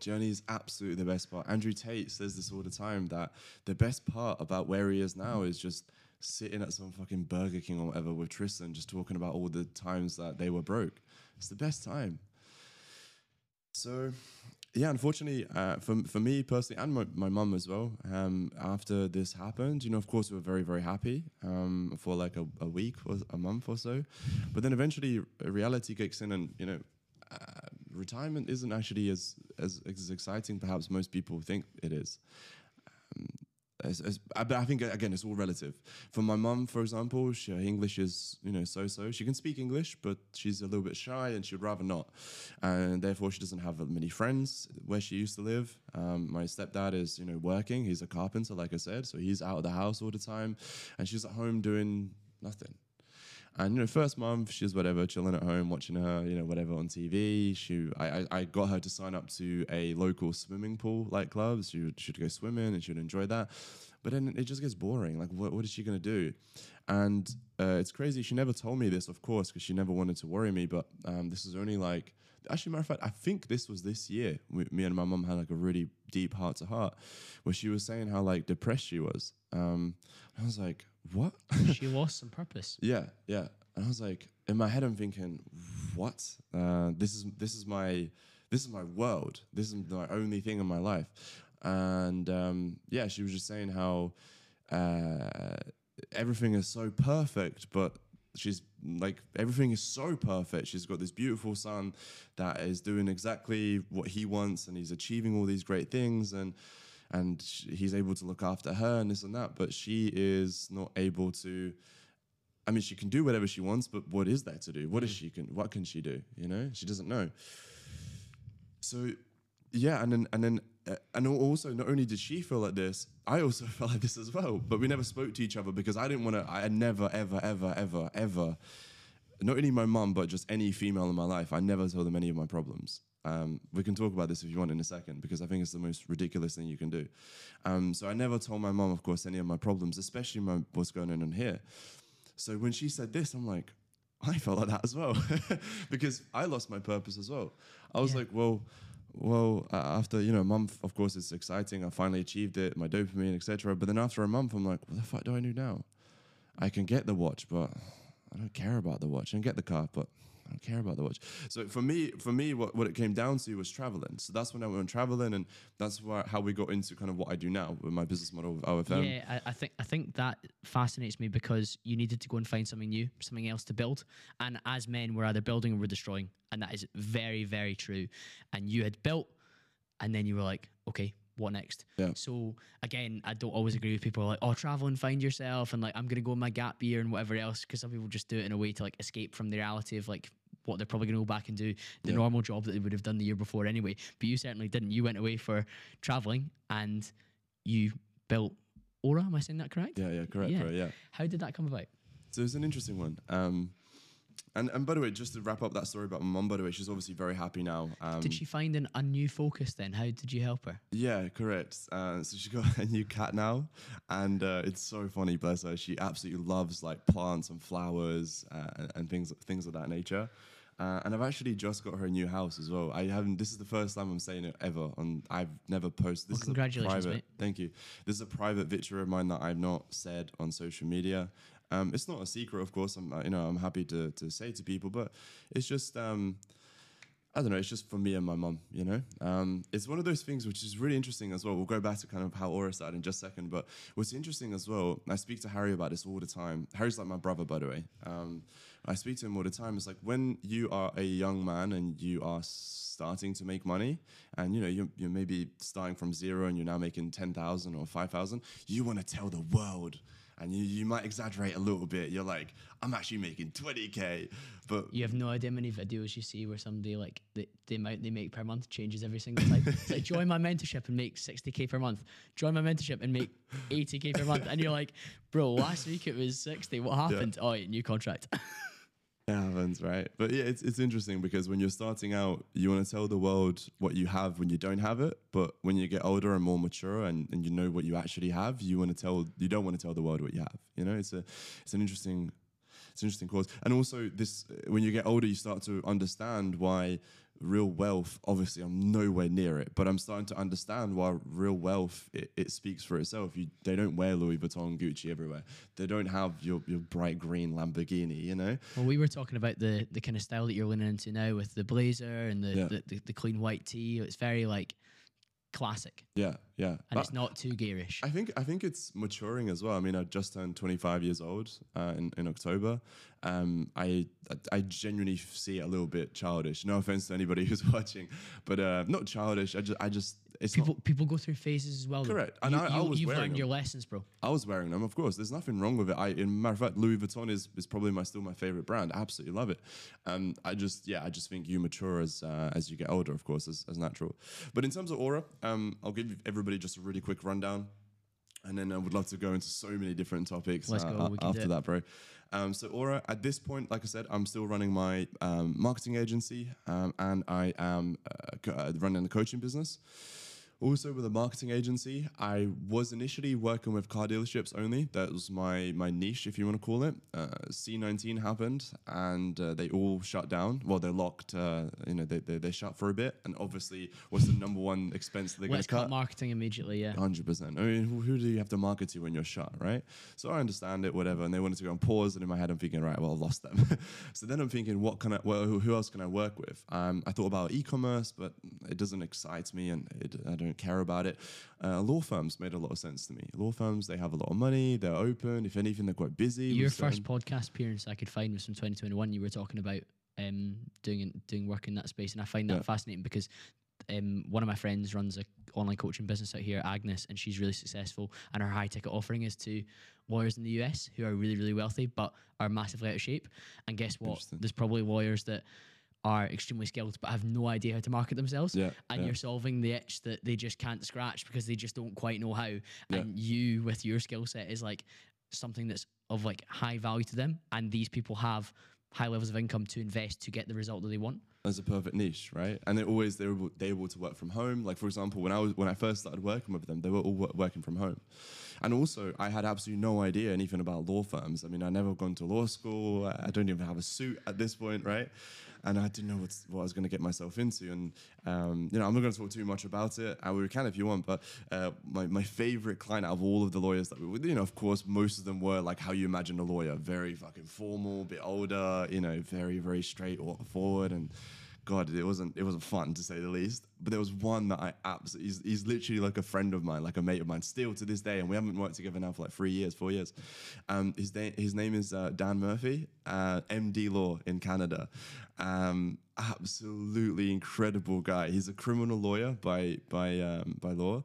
Journey is absolutely the best part. Andrew Tate says this all the time that the best part about where he is now is just sitting at some fucking Burger King or whatever with Tristan, just talking about all the times that they were broke. It's the best time. So, yeah, unfortunately, uh, for, for me personally and my, my mum as well, um, after this happened, you know, of course, we were very, very happy um, for like a, a week or a month or so. But then eventually, reality kicks in, and, you know, uh, retirement isn't actually as, as, as exciting, perhaps most people think it is. Um, but I think again, it's all relative. For my mum, for example, she, her English is you know so-so. She can speak English, but she's a little bit shy, and she'd rather not. And therefore, she doesn't have many friends where she used to live. Um, my stepdad is you know working. He's a carpenter, like I said, so he's out of the house all the time, and she's at home doing nothing. And you know, first month she's whatever, chilling at home, watching her, you know, whatever on TV. She, I, I, I got her to sign up to a local swimming pool like club. She would, she'd go swimming and she'd enjoy that. But then it just gets boring. Like, what, what is she gonna do? And uh, it's crazy. She never told me this, of course, because she never wanted to worry me. But um, this was only like, actually, matter of fact, I think this was this year. We, me and my mum had like a really deep heart to heart, where she was saying how like depressed she was. Um, I was like, what? she lost some purpose. Yeah, yeah. And I was like, in my head, I'm thinking, what? Uh, this is this is my this is my world. This is my only thing in my life. And um, yeah, she was just saying how uh, everything is so perfect, but she's like everything is so perfect. She's got this beautiful son that is doing exactly what he wants, and he's achieving all these great things, and and he's able to look after her and this and that. But she is not able to. I mean, she can do whatever she wants, but what is there to do? What is she can? What can she do? You know, she doesn't know. So, yeah, and then and then uh, and also, not only did she feel like this, I also felt like this as well. But we never spoke to each other because I didn't want to. I never, ever, ever, ever, ever. Not only my mum, but just any female in my life. I never told them any of my problems. Um, we can talk about this if you want in a second because I think it's the most ridiculous thing you can do. Um, so I never told my mom, of course, any of my problems, especially my, what's going on in here. So when she said this, I'm like, I felt like that as well because I lost my purpose as well. I was Yeah. like, well, well, uh, after you know a month, of course, it's exciting. I finally achieved it, my dopamine, etc. But then after a month, I'm like, what the fuck do I do now? I can get the watch, but I don't care about the watch. I can get the car, but I don't care about the watch. So for me, for me, what, what it came down to was traveling. So that's when I went traveling, and that's why, how we got into kind of what I do now with my business model with OFM. yeah, I, I think I think that fascinates me because you needed to go and find something new, something else to build. And as men, we're either building or we're destroying, and that is very, very true. And you had built, and then you were like, okay, what next? Yeah. So again, I don't always agree with people like, oh, travel and find yourself, and like I'm gonna go on my gap year and whatever else, because some people just do it in a way to like escape from the reality of like what they're probably gonna go back and do the Yeah. normal job that they would have done the year before anyway. But you certainly didn't. You went away for traveling and you built Oura. Am I saying that correct? Yeah, yeah, correct, Yeah. correct, yeah. How did that come about? So it's an interesting one. Um, and and by the way, just to wrap up that story about my mum, by the way, she's obviously very happy now. Um, Did she find an, a new focus then? How did you help her? Yeah, correct. Uh, so she got a new cat now, and uh, it's so funny. Bless her. She absolutely loves like plants and flowers uh, and, and things things of that nature. Uh, and I've actually just got her a new house as well. I haven't. This is the first time I'm saying it ever. and I've never posted. This Well, is a congratulations, private, mate. Thank you. This is a private picture of mine that I've not said on social media. Um, it's not a secret, of course. I'm, uh, you know, I'm happy to to say to people, but it's just. Um, I don't know. It's just for me and my mum, you know. Um, it's one of those things which is really interesting as well. We'll go back to kind of how Oura started in just a second. But what's interesting as well, I speak to Harry about this all the time. Harry's like my brother, by the way. Um, I speak to him all the time. It's like when you are a young man and you are starting to make money, and you know you're, you're maybe starting from zero and you're now making ten thousand or five thousand. You want to tell the world. And you, you might exaggerate a little bit. You're like, I'm actually making 20k, but You have no idea how many videos you see where somebody like the, the amount they make per month changes every single time. it's like join my mentorship and make 60k per month. Join my mentorship and make 80k per month. And you're like, bro, last week it was 60. What happened? Oh, new contract. It happens, right? But yeah, it's, it's interesting because when you're starting out, you want to tell the world what you have when you don't have it. But when you get older and more mature and, and you know what you actually have, you want to tell you don't want to tell the world what you have. You know, it's a it's an interesting it's an interesting cause. And also this when you get older, you start to understand why real wealth. Obviously, I'm nowhere near it, but I'm starting to understand why real wealth it, it speaks for itself. You they don't wear Louis Vuitton, Gucci everywhere. They don't have your your bright green Lamborghini. You know. well, we were talking about the the kind of style that you're leaning into now with the blazer and the, Yeah. the, the, the clean white tee. It's very like classic Yeah, yeah. and Uh, it's not too garish. I think I think it's maturing as well. I mean, I just turned 25 years old uh, in in October. Um, I I genuinely see it a little bit childish. No offense to anybody who's watching, but uh, not childish. I just I just it's People not, people go through phases as well. though. Correct. And You, I- I you, was you've wearing learned them. your lessons, bro. I was wearing them, of course. There's nothing wrong with it. I, in matter of fact, Louis Vuitton is, is probably my still my favorite brand. I absolutely love it. Um, I just yeah, I just think you mature as uh, as you get older, of course, as, as natural. But in terms of Oura, um, I'll give everybody just a really quick rundown. And then I would love to go into so many different topics uh, after that, bro. Um, so Oura, at this point, like I said, I'm still running my um, marketing agency, um, and I am uh, uh, running the coaching business. Also, with a marketing agency, I was initially working with car dealerships only. That was my my niche, if you want to call it. Uh, C19 happened, and uh, they all shut down. Well, they're locked. Uh, you know, they, they they shut for a bit. And obviously, what's the number one expense they're going to cut? marketing immediately. Yeah. Hundred percent. I mean, who, who do you have to market to when you're shut, right? So I understand it, whatever. And they wanted to go on pause, and in my head, I'm thinking, right, well, I lost them. so then I'm thinking, what can I? Well, who, who else can I work with? Um, I thought about e-commerce, but it doesn't excite me, and it, I don't care about it. Uh, law firms made a lot of sense to me. Law firms, they have a lot of money, they're open. If anything, they're quite busy. Your first podcast appearance I could find was from 2021. You were talking about um, doing doing work in that space, and I find that Yeah. fascinating because um, one of my friends runs a online coaching business out here, Agnes, and she's really successful. And her high ticket offering is to lawyers in the US who are really really wealthy but are massively out of shape. And guess what? There's probably lawyers that are extremely skilled but have no idea how to market themselves Yeah, and yeah. you're solving the itch that they just can't scratch because they just don't quite know how and you with your skill set is like something that's of like high value to them and these people have high levels of income to invest to get the result that they want. as a perfect niche, right? And they're always they're able, they were able to work from home. Like for example, when I was when I first started working with them, they were all wo- working from home. And also, I had absolutely no idea anything about law firms. I mean, I never gone to law school. I don't even have a suit at this point, right? And I didn't know what's, what I was going to get myself into. And um, you know, I'm not going to talk too much about it. I we can if you want, but uh, my my favorite client out of all of the lawyers that we, you know, of course, most of them were like how you imagine a lawyer, very fucking formal, a bit older, you know, very very straightforward and. God, it wasn't it wasn't fun to say the least. But there was one that I absolutely he's, he's literally like a friend of mine, like a mate of mine, still to this day, and we haven't worked together now for like three years, four years. Um, his name his name is uh, Dan Murphy, uh, MD Law in Canada. Um, absolutely incredible guy. He's a criminal lawyer by by um, by law.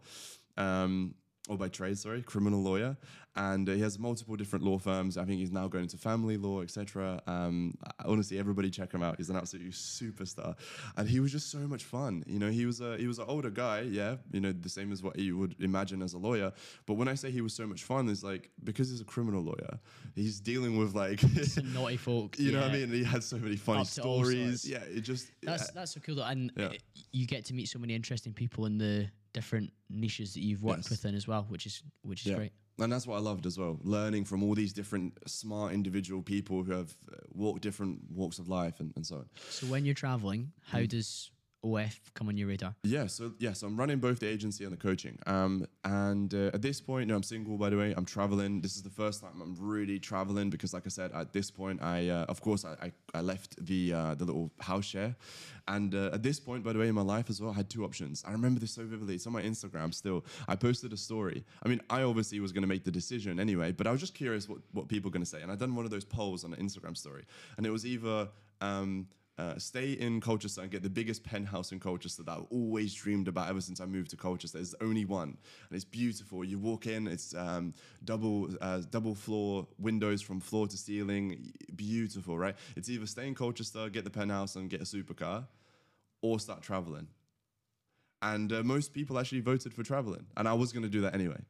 Um, or by trade, sorry, criminal lawyer, and uh, he has multiple different law firms. I think he's now going into family law, etc. Um, honestly, everybody check him out. He's an absolute superstar, and he was just so much fun. You know, he was a he was an older guy, yeah, you know, the same as what you would imagine as a lawyer. But when I say he was so much fun, it's like because he's a criminal lawyer, he's dealing with like. Some naughty folk. You know what I mean? He had so many funny Up stories. Yeah, it just That's that's so cool though, and Yeah. uh, you get to meet so many interesting people in the different niches that you've worked Yes. within as well, which is which is Yeah. great. And that's what I loved as well, learning from all these different smart individual people who have uh, walked different walks of life and, and so on. So when you're traveling, how Mm. does OF come on your radar? Yeah, so yeah, so I'm running both the agency and the coaching. Um, and uh, at this point, no, I'm single by the way. I'm traveling. This is the first time I'm really traveling because, like I said, at this point, I uh, of course I, I, I left the uh, the little house share, and uh, at this point, by the way, in my life as well, I had two options. I remember this so vividly. It's on my Instagram still. I posted a story. I mean, I obviously was going to make the decision anyway, but I was just curious what what people were going to say, and I done one of those polls on the Instagram story, and it was either. Um, uh, stay in Colchester and get the biggest penthouse in Colchester that I've always dreamed about ever since I moved to Colchester. There's only one, and it's beautiful. You walk in, it's um, double uh, double floor windows from floor to ceiling, beautiful, right? It's either stay in Colchester, get the penthouse, and get a supercar, or start traveling. And uh, most people actually voted for traveling, and I was going to do that anyway.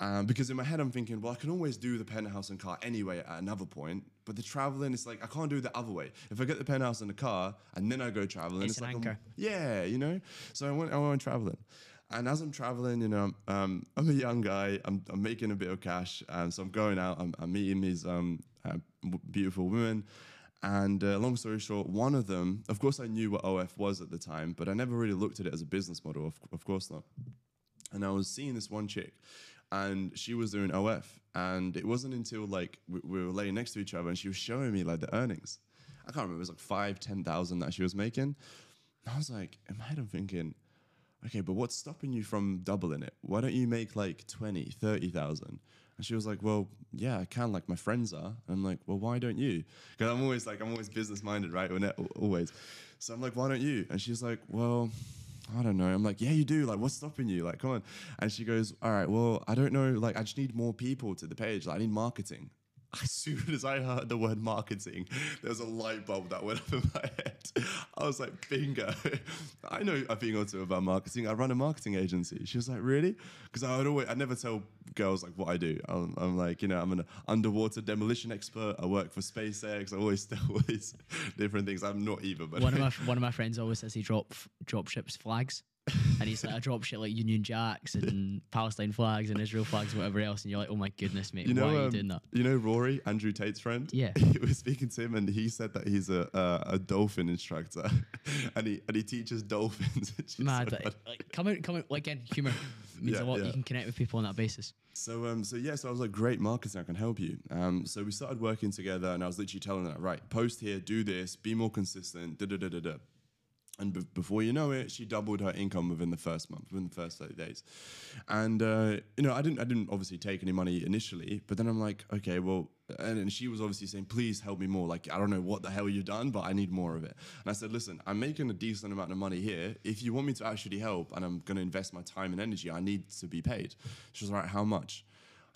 Um, because in my head, I'm thinking, well, I can always do the penthouse and car anyway at another point. But the traveling, it's like I can't do it the other way. If I get the penthouse and the car and then I go traveling, It's it's, an like anchor. I'm, yeah, you know. So I went, I went traveling, and as I'm traveling, you know, um, I'm a young guy. I'm, I'm making a bit of cash, um, so I'm going out. I'm, I'm meeting these um, uh, beautiful women. And uh, long story short, one of them, of course, I knew what OF was at the time, but I never really looked at it as a business model. Of, of course not. And I was seeing this one chick, and she was doing OF. And it wasn't until like we, we were laying next to each other, and she was showing me like the earnings. I can't remember. It was like five, ten thousand that she was making. And I was like, in my I'm thinking, okay, but what's stopping you from doubling it? Why don't you make like 20, 30,000? And she was like, well, yeah, I can, like my friends are. And I'm like, well, why don't you? Because I'm always like, I'm always business minded, right? Always. So I'm like, why don't you? And she's like, well, I don't know. I'm like, yeah, you do. Like, what's stopping you? Like, come on. And she goes, all right, well, I don't know. Like, I just need more people to the page. Like, I need marketing. As soon as I heard the word marketing, there was a light bulb that went up in my head. I was like, bingo. I know a thing or two about marketing. I run a marketing agency. She was like, really? Because I would always, I never tell girls like what I do. I'm, I'm like, you know, I'm an underwater demolition expert. I work for SpaceX. I always tell all these different things. I'm not either, but One of my one of my friends always says he drop drop ships flags, and he's like I drop shit like Union Jacks and Palestine flags and Israel flags and whatever else, and you're like, oh my goodness, mate, You know, why are you um, doing that? You know Rory, Andrew Tate's friend. Yeah. he was speaking to him, and he said that he's a a, a dolphin instructor, and he and he teaches dolphins. Mad, so like, come out, come out. Like again, humor means Yeah, a lot. yeah. You can connect with people on that basis. So um, so yeah, so I was like, great marketing, I can help you. Um, so we started working together, and I was literally telling her, right, post here, do this, be more consistent, da da da da da. And be- before you know it, she doubled her income within the first month, within the first thirty days. And uh, you know, I didn't, I didn't obviously take any money initially, but then I'm like, okay, well, and, and she was obviously saying, please help me more. Like, I don't know what the hell you've done, but I need more of it. And I said, listen, I'm making a decent amount of money here. If you want me to actually help, and I'm going to invest my time and energy, I need to be paid. She was like, how much?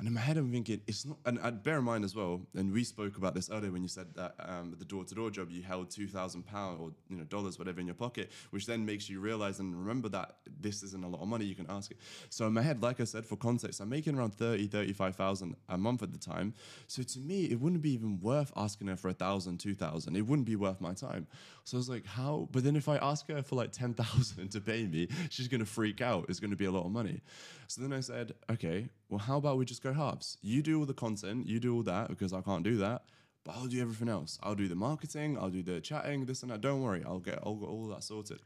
And in my head, I'm thinking, it's not, and, bear in mind as well, and we spoke about this earlier when you said that um, the door to door job, you held £2,000 or, you know, dollars, whatever in your pocket, which then makes you realize and remember that this isn't a lot of money, you can ask it. So in my head, like I said, for context, I'm making around 30, 35,000 a month at the time. So to me, it wouldn't be even worth asking her for a thousand, two thousand. It wouldn't be worth my time. So I was like, how? But then if I ask her for like 10,000 to pay me, she's going to freak out. It's going to be a lot of money. So then I said, okay, well, how about we just go halves? You do all the content, you do all that because I can't do that, but I'll do everything else. I'll do the marketing, I'll do the chatting, this and that. Don't worry, I'll get, I'll get all that sorted.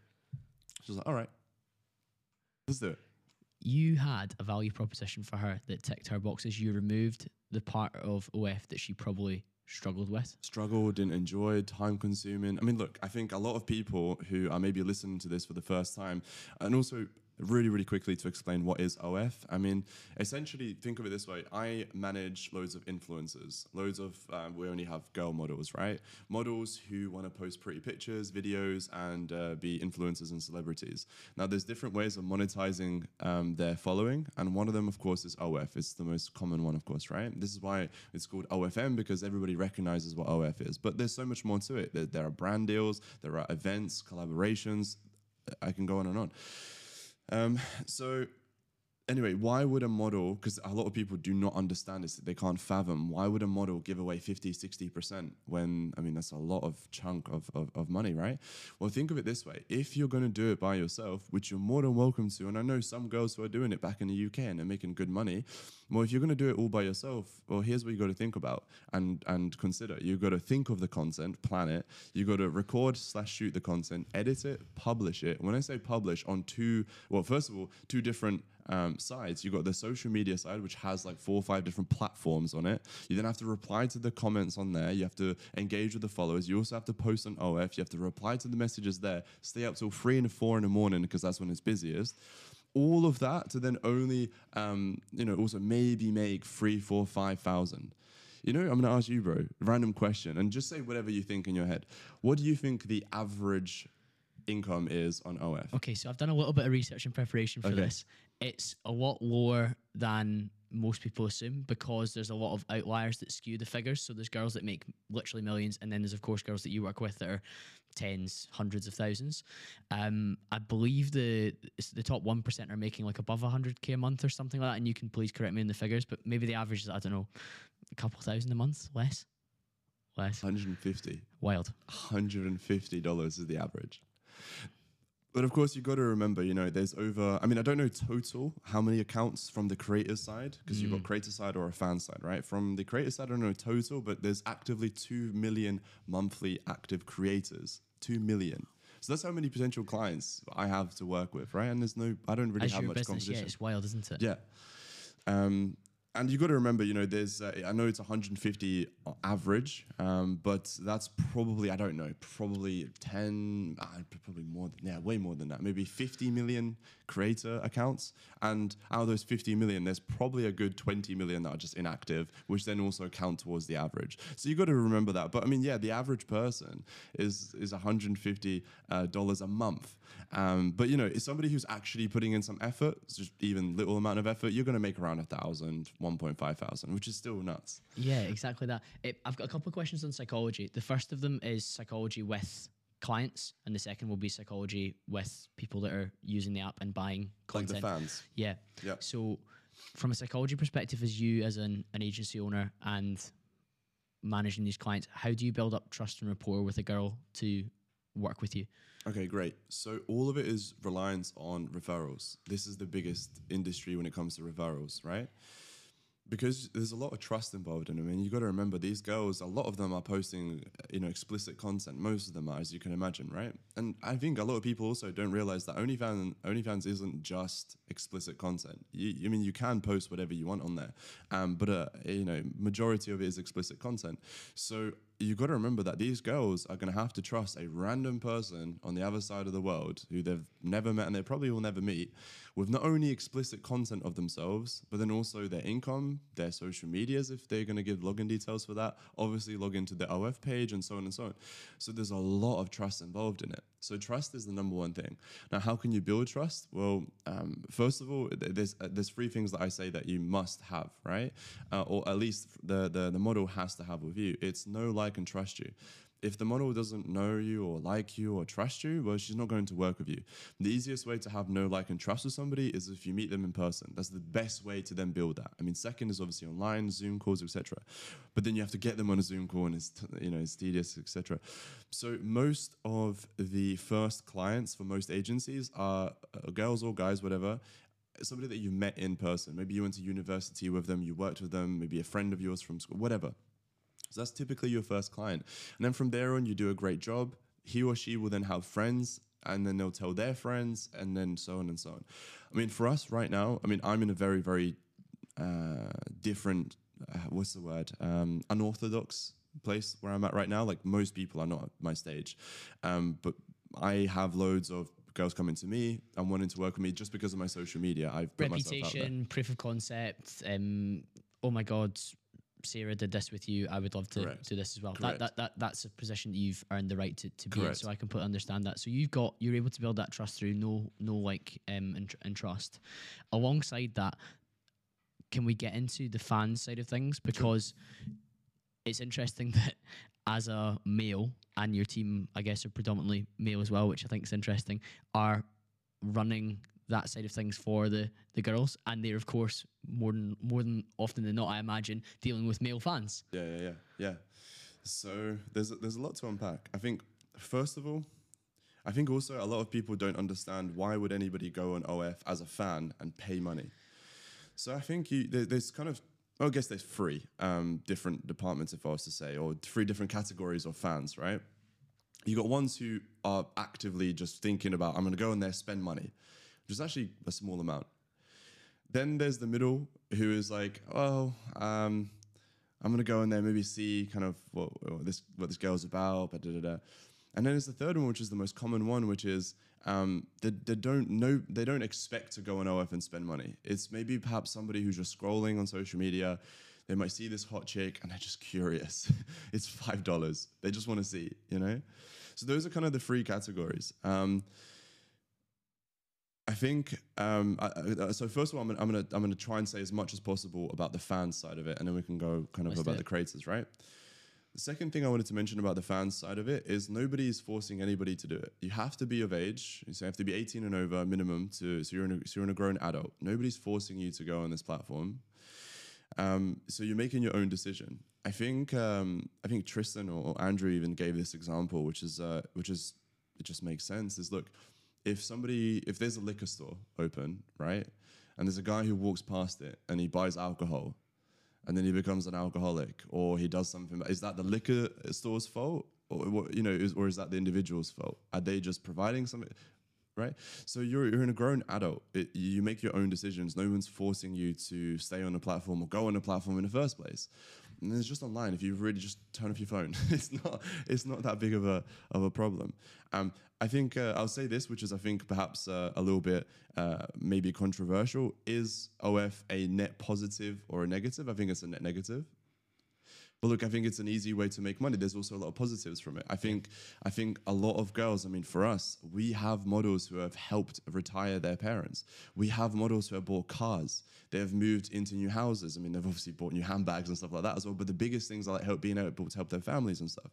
She was like, all right, let's do it. You had a value proposition for her that ticked her boxes. You removed the part of OF that she probably struggled with. Struggled, didn't enjoy, time consuming. I mean, look, I think a lot of people who are maybe listening to this for the first time, and also really, really quickly to explain what is OF. I mean, essentially, think of it this way I manage loads of influencers, loads of, um, we only have girl models, right? Models who want to post pretty pictures, videos, and uh, be influencers and celebrities. Now, there's different ways of monetizing um, their following, and one of them, of course, is OF. It's the most common one, of course, right? This is why it's called OFM because everybody recognizes what OF is. But there's so much more to it. There, there are brand deals, there are events, collaborations. I can go on and on. Um, so anyway, why would a model, because a lot of people do not understand this, they can't fathom, why would a model give away 50, 60% when, I mean, that's a lot of chunk of, of, of money, right? Well, think of it this way. If you're going to do it by yourself, which you're more than welcome to, and I know some girls who are doing it back in the UK and they're making good money, well, if you're going to do it all by yourself, well, here's what you got to think about and, and consider. You've got to think of the content, plan it. You've got to record slash shoot the content, edit it, publish it. When I say publish on two, well, first of all, two different um, sides. You've got the social media side, which has like four or five different platforms on it. You then have to reply to the comments on there. You have to engage with the followers. You also have to post on OF. You have to reply to the messages there. Stay up till three and four in the morning because that's when it's busiest. All of that to then only, um, you know, also maybe make three, four, five thousand. You know, I'm going to ask you, bro, random question, and just say whatever you think in your head. What do you think the average income is on OF? Okay, so I've done a little bit of research in preparation for Okay. this. It's a lot lower than most people assume because there's a lot of outliers that skew the figures. So there's girls that make literally millions, and then there's of course girls that you work with that are tens, hundreds of thousands. Um, I believe the the top one percent are making like above hundred k a month or something like that. And you can please correct me in the figures, but maybe the average is I don't know, a couple thousand a month, less, less. 150. Wild. $150 is the average. But of course, you've got to remember, you know, there's over, I mean, I don't know total how many accounts from the creator side, because you've got creator side or a fan side, right? From the creator side, I don't know total, but there's actively 2 million monthly active creators. 2 million. So that's how many potential clients I have to work with, right? And there's no, I don't really As have much business, yeah, competition. it's wild, isn't it? Yeah. Um, and you got to remember, you know, there's, uh, I know it's 150 average, um, but that's probably, I don't know, probably 10, uh, probably more than, yeah, way more than that, maybe 50 million creator accounts. And out of those 50 million, there's probably a good 20 million that are just inactive, which then also count towards the average. So you got to remember that. But I mean, yeah, the average person is, is 150 uh, dollars a month. Um, but you know, it's somebody who's actually putting in some effort, just even little amount of effort, you're going to make around a thousand, 1.5 thousand, which is still nuts. Yeah, exactly that. It, I've got a couple of questions on psychology. The first of them is psychology with clients, and the second will be psychology with people that are using the app and buying Like content. the fans. Yeah. Yeah. So, from a psychology perspective, as you as an, an agency owner and managing these clients, how do you build up trust and rapport with a girl to work with you? Okay, great. So all of it is reliance on referrals. This is the biggest industry when it comes to referrals, right? Because there's a lot of trust involved in them, and you got to remember these girls. A lot of them are posting, you know, explicit content. Most of them are, as you can imagine, right? And I think a lot of people also don't realize that OnlyFans, OnlyFans isn't just explicit content. You, I mean, you can post whatever you want on there, um, but uh, you know, majority of it is explicit content. So you got to remember that these girls are going to have to trust a random person on the other side of the world who they've never met and they probably will never meet with not only explicit content of themselves, but then also their income, their social medias, if they're going to give login details for that, obviously log into the OF page and so on and so on. So there's a lot of trust involved in it. So trust is the number one thing. Now, how can you build trust? Well, um, first of all, there's uh, there's three things that I say that you must have, right? Uh, or at least the, the the model has to have with you. It's know, like, and trust you if the model doesn't know you or like you or trust you, well, she's not going to work with you. The easiest way to have no like, and trust with somebody is if you meet them in person. That's the best way to then build that. I mean, second is obviously online, Zoom calls, etc. But then you have to get them on a Zoom call, and it's you know it's tedious, etc. So most of the first clients for most agencies are uh, girls or guys, whatever, somebody that you've met in person. Maybe you went to university with them, you worked with them, maybe a friend of yours from school, whatever. So that's typically your first client. And then from there on, you do a great job. He or she will then have friends and then they'll tell their friends and then so on and so on. I mean, for us right now, I mean, I'm in a very, very uh, different, uh, what's the word, um, unorthodox place where I'm at right now. Like most people are not at my stage. Um, but I have loads of girls coming to me and wanting to work with me just because of my social media. I've put reputation, proof of concept. Um, oh my god, Sarah did this with you, I would love to Correct. do this as well. That, that that that's a position that you've earned the right to, to be in, so I can put understand that. So you've got you're able to build that trust through no no like um and, and trust. Alongside that, can we get into the fan side of things because it's interesting that as a male and your team, I guess, are predominantly male as well, which I think is interesting, are running that side of things for the the girls, and they're of course more than more than often than not, I imagine, dealing with male fans. Yeah, yeah, yeah, yeah. So there's there's a lot to unpack. I think first of all, I think also a lot of people don't understand why would anybody go on OF as a fan and pay money. So I think you, there, there's kind of well, I guess there's three um, different departments, if I was to say, or three different categories of fans, right? You got ones who are actively just thinking about, I'm going to go in there, spend money which is actually a small amount. Then there's the middle, who is like, oh, um, I'm gonna go in there, maybe see kind of what, what this what this girl's about, da, da, da. And then there's the third one, which is the most common one, which is um, they, they don't know they don't expect to go on OF and spend money. It's maybe perhaps somebody who's just scrolling on social media. They might see this hot chick and they're just curious. it's five dollars. They just want to see, you know. So those are kind of the three categories. Um, I think um, I, so. First of all, I'm gonna, I'm gonna I'm gonna try and say as much as possible about the fan side of it, and then we can go kind of Let's about the creators, right? The second thing I wanted to mention about the fan side of it is nobody is forcing anybody to do it. You have to be of age, so you have to be 18 and over minimum to so you're in a, so you're in a grown adult. Nobody's forcing you to go on this platform. Um, so you're making your own decision. I think um, I think Tristan or Andrew even gave this example, which is uh, which is it just makes sense. Is look if somebody, if there's a liquor store open, right, and there's a guy who walks past it and he buys alcohol, and then he becomes an alcoholic, or he does something, is that the liquor store's fault, or you know, is, or is that the individual's fault? Are they just providing something? Right, so you're you're in a grown adult. It, you make your own decisions. No one's forcing you to stay on a platform or go on a platform in the first place. And it's just online. If you really just turn off your phone, it's not it's not that big of a of a problem. Um, I think uh, I'll say this, which is I think perhaps uh, a little bit uh, maybe controversial. Is OF a net positive or a negative? I think it's a net negative. But look, I think it's an easy way to make money. There's also a lot of positives from it. I think I think a lot of girls, I mean, for us, we have models who have helped retire their parents. We have models who have bought cars. They have moved into new houses. I mean, they've obviously bought new handbags and stuff like that as well. But the biggest things are like help being able to help their families and stuff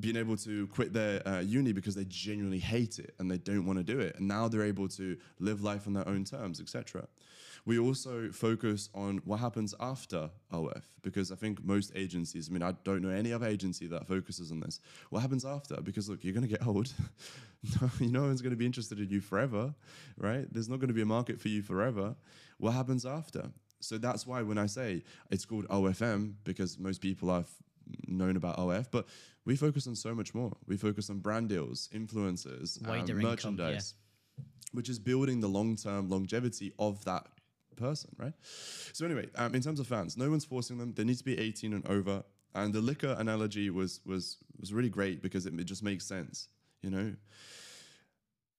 being able to quit their uh, uni because they genuinely hate it and they don't want to do it and now they're able to live life on their own terms etc we also focus on what happens after OF because I think most agencies, I mean, I don't know any other agency that focuses on this. What happens after? Because look, you're going to get old. no, no one's going to be interested in you forever, right? There's not going to be a market for you forever. What happens after? So that's why when I say it's called OFM, because most people have known about OF, but we focus on so much more. We focus on brand deals, influencers, um, merchandise, yeah. which is building the long term longevity of that person, right? So anyway, um, in terms of fans, no one's forcing them. They need to be 18 and over. And the liquor analogy was was was really great because it, it just makes sense. You know,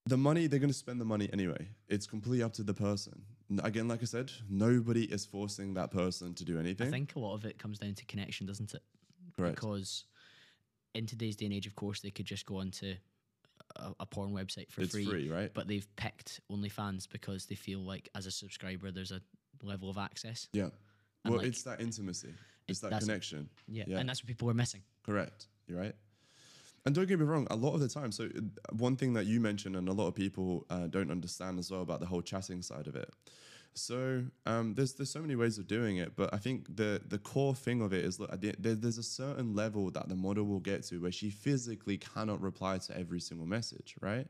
the money they're going to spend the money anyway. It's completely up to the person. Again, like I said, nobody is forcing that person to do anything. I think a lot of it comes down to connection, doesn't it? Correct. Because in today's day and age, of course, they could just go onto a, a porn website for it's free, right? but they've picked OnlyFans because they feel like as a subscriber, there's a level of access. yeah. and Well, like- it's that intimacy. It's that connection. Yeah. Yeah. And that's what people are missing. Correct. You're right. And don't get me wrong, a lot of the time, so uh, one thing that you mentioned, and a lot of people uh, don't understand as well about the whole chatting side of it. So um, there's there's so many ways of doing it, but I think the the core thing of it is look, there, there's a certain level that the model will get to where she physically cannot reply to every single message, right?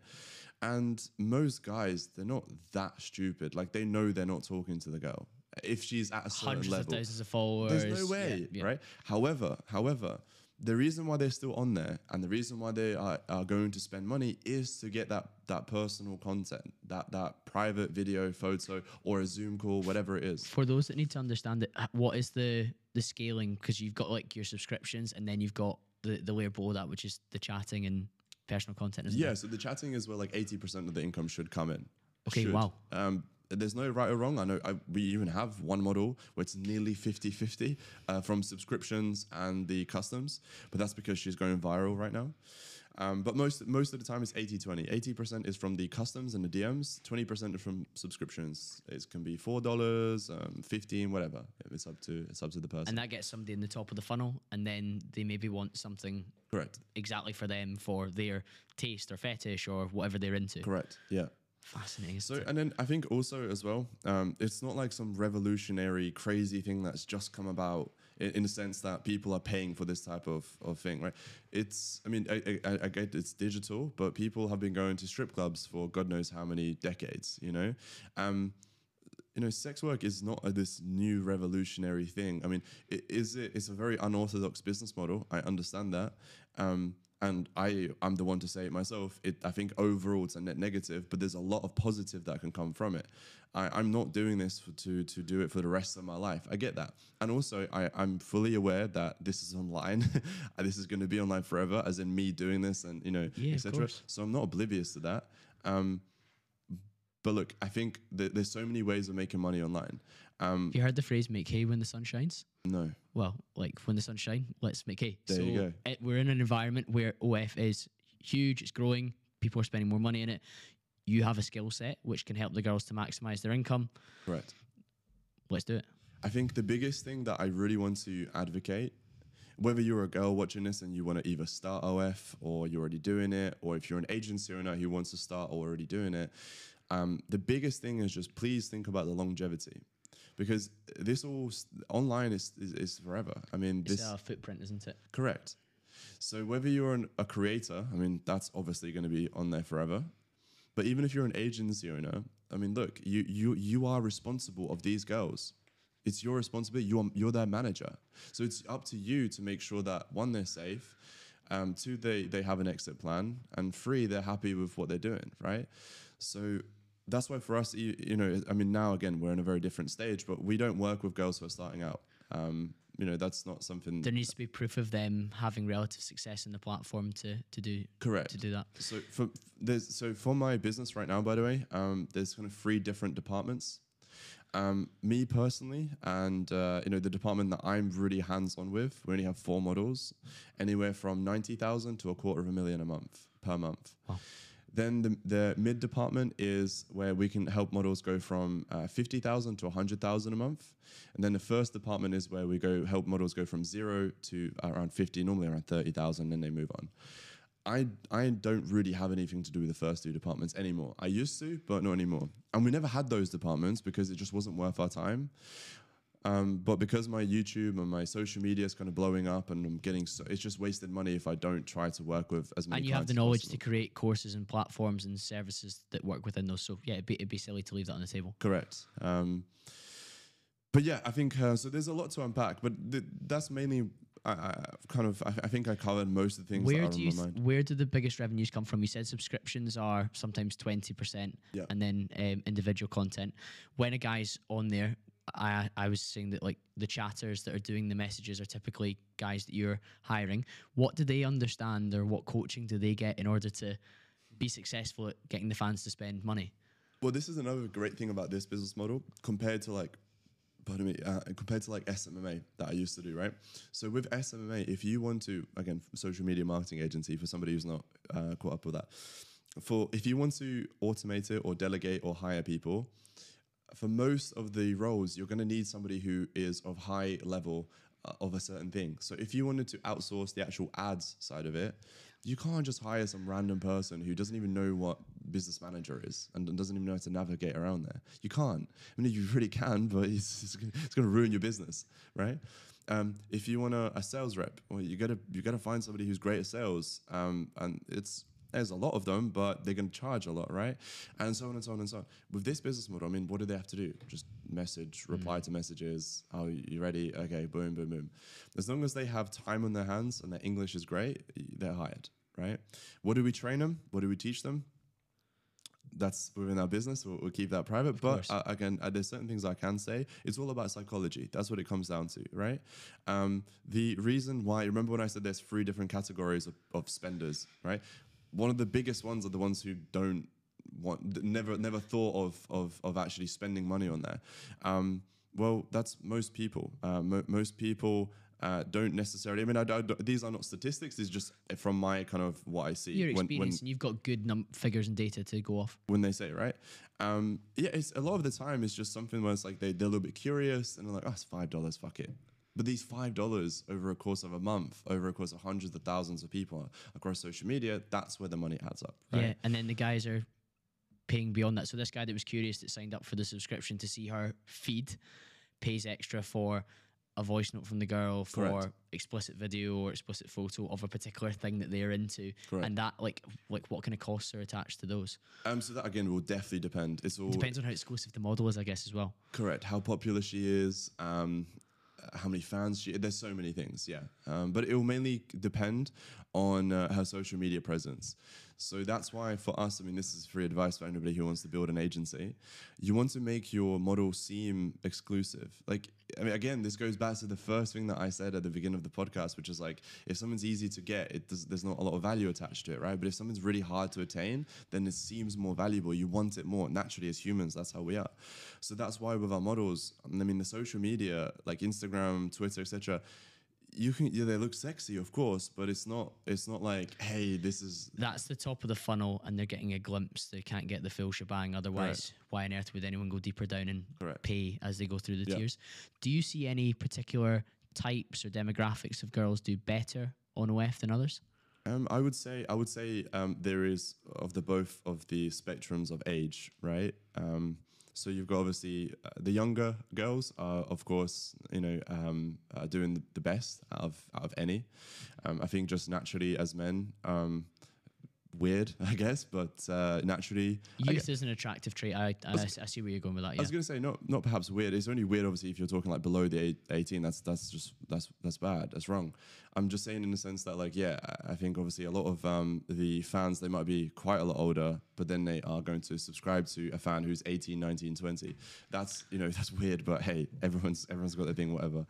And most guys, they're not that stupid. Like they know they're not talking to the girl if she's at a certain Hundreds level. of thousands of followers. There's no Yeah, way, yeah. right? However, however, the reason why they're still on there and the reason why they are, are going to spend money is to get that that personal content, that that private video, photo, or a Zoom call, whatever it is. For those that need to understand it, what is the the scaling? Because you've got like your subscriptions, and then you've got the the layer below that, which is the chatting and personal content. Yeah, there? so the chatting is where like 80% of the income should come in. Okay, Should. wow. Um, there's no right or wrong. I know I, we even have one model where it's nearly 50 50 uh, from subscriptions and the customs, but that's because she's going viral right now. Um, but most most of the time it's 80 20. 80% is from the customs and the DMs, 20% is from subscriptions. It can be $4, um, 15 whatever. It's up to it's up to the person. and that gets somebody in the top of the funnel, and then they maybe want something Correct. exactly for them for their taste or fetish or whatever they're into. Correct. Yeah. Fascinating. So, and then I think also as well, um, it's not like some revolutionary, crazy thing that's just come about in, in the sense that people are paying for this type of, of thing, right? It's, I mean, I, I, I get it's digital, but people have been going to strip clubs for God knows how many decades, you know? Um, you know, sex work is not a, this new revolutionary thing. I mean, it is it, it's a very unorthodox business model. I understand that. Um, and I, I'm the one to say it myself. It, I think overall it's a net negative, but there's a lot of positive that can come from it. I, I'm not doing this for, to to do it for the rest of my life. I get that, and also I, I'm fully aware that this is online. and this is going to be online forever, as in me doing this and you know, Yeah, etc. So I'm not oblivious to that. Um, but look, I think that there's so many ways of making money online. Um, Have you heard the phrase "make hay when the sun shines"? no, Well, like when the sun shines, let's make hay. There so you go. It, we're in an environment where OF is huge, it's growing, people are spending more money in it. You have a skill set which can help the girls to maximize their income. correct. Let's do it. I think the biggest thing that I really want to advocate, whether you're a girl watching this and you want to either start OF or you're already doing it, or if you're an agency owner who wants to start or already doing it, um, the biggest thing is just please think about the longevity. Because this all online is, is, is forever. I mean, It's this a footprint, isn't it? Correct. So whether you're an, a creator, I mean, that's obviously going to be on there forever. But even if you're an agency owner, I mean, look, you you you are responsible of these girls. It's your responsibility. You're you're their manager. So it's up to you to make sure that one, they're safe, um, two, they they have an exit plan, and three, they're happy with what they're doing, right? So that's why for us, you, you know, I mean, now again, we're in a very different stage, but we don't work with girls who are starting out. Um, you know, that's not something There needs to be proof of them having relative success in the platform to to do correct. to do that. So for there's so for my business right now, by the way, um, there's kind of three different departments. Um, me personally, and uh, you know the department that I'm really hands-on with, we only have four models, anywhere from ninety thousand to a quarter of a million a month per month. Wow. Then the, the mid department is where we can help models go from uh, 50,000 to 100,000 a month. And then the first department is where we go help models go from zero to around 50, normally around 30,000, then they move on. I, I don't really have anything to do with the first two departments anymore. I used to, but not anymore. And we never had those departments because it just wasn't worth our time. Um, but because my YouTube and my social media is kind of blowing up and I'm getting so, it's just wasted money if I don't try to work with as many And you have the knowledge possible. to create courses and platforms and services that work within those. So yeah, it'd be, it'd be silly to leave that on the table. Correct. Um, but yeah, I think uh, so. There's a lot to unpack, but th- that's mainly I, I kind of. I, I think I covered most of the things Where do on you my th- mind. where do the biggest revenues come from? You said subscriptions are sometimes twenty percent, Yeah. and then um, individual content. When a guy's on there, I I was saying that like the chatters that are doing the messages are typically guys that you're hiring. What do they understand, or what coaching do they get in order to be successful at getting the fans to spend money? Well, this is another great thing about this business model compared to like, pardon me, uh, compared to like SMMA that I used to do, right? So with SMMA, if you want to, again, social media marketing agency for somebody who's not uh, caught up with that, for if you want to automate it or delegate or hire people, for most of the roles, you're going to need somebody who is of high level uh, of a certain thing. So if you wanted to outsource the actual ads side of it, you can't just hire some random person who doesn't even know what business manager is and doesn't even know how to navigate around there. You can't. I mean, you really can, but it's, it's, going to ruin your business, right? Um, if you want a, a sales rep, well, you gotta you gotta find somebody who's great at sales, um, and it's there's a lot of them, but they're going to charge a lot, right? And so on and so on and so on. With this business model, I mean, what do they have to do? Just message, reply mm. to messages. Oh, you ready? Okay, boom, boom, boom. As long as they have time on their hands and their English is great, they're hired, right? What do we train them? What do we teach them? that's within our business. We'll, we'll keep that private. Of but uh, again, uh, there's certain things I can say. It's all about psychology. That's what it comes down to, right? Um, the reason why, remember when I said there's three different categories of, of spenders, right? One of the biggest ones are the ones who don't want never never thought of of of actually spending money on there. Um, well, that's most people. Uh, mo- most people uh, don't necessarily. I mean, I, I, these are not statistics. These just from my kind of what I see. Your experience, when, when, and you've got good num- figures and data to go off. When they say right, um, yeah, it's a lot of the time it's just something where it's like they they're a little bit curious and they're like, oh, it's five dollars, fuck it. But these five dollars over a course of a month, over a course of hundreds of thousands of people across social media, that's where the money adds up. Right? Yeah, and then the guys are paying beyond that. So this guy that was curious that signed up for the subscription to see her feed pays extra for a voice note from the girl for Correct. explicit video or explicit photo of a particular thing that they're into Correct. and that like like what kind of costs are attached to those um so that again will definitely depend it's all it depends on how exclusive the model is i guess as well correct how popular she is um how many fans she there's so many things yeah um, but it will mainly depend on uh, her social media presence so that's why for us, I mean, this is free advice for anybody who wants to build an agency. You want to make your model seem exclusive. Like, I mean, again, this goes back to the first thing that I said at the beginning of the podcast, which is like, if someone's easy to get, it does, there's not a lot of value attached to it, right? But if something's really hard to attain, then it seems more valuable. You want it more. Naturally, as humans, that's how we are. So that's why with our models, I mean, the social media, like Instagram, Twitter, etc you can yeah they look sexy of course but it's not it's not like hey this is that's the top of the funnel and they're getting a glimpse. They can't get the full shebang otherwise why on earth would anyone go deeper down and Correct. pay as they go through the tiers? Do you see any particular types or demographics of girls do better on OF than others? Um, I would say I would say um, there is of the both of the spectrums of age, right? Um, so you've got obviously uh, the younger girls are, of course, you know, um, doing the best out of out of any. Um, I think just naturally as men, um, weird, I guess, but uh, naturally, youth is an attractive trait. I, I, I, see where you're going with that. Yeah. I was going to say not not perhaps weird. It's only weird, obviously, if you're talking like below the 18. That's that's just that's that's bad. That's wrong. I'm just saying in the sense that like yeah, I think obviously a lot of um, the fans they might be quite a lot older, but then they are going to subscribe to a fan who's 18, 19, 20. That's you know that's weird, but hey, everyone's everyone's got their thing, whatever.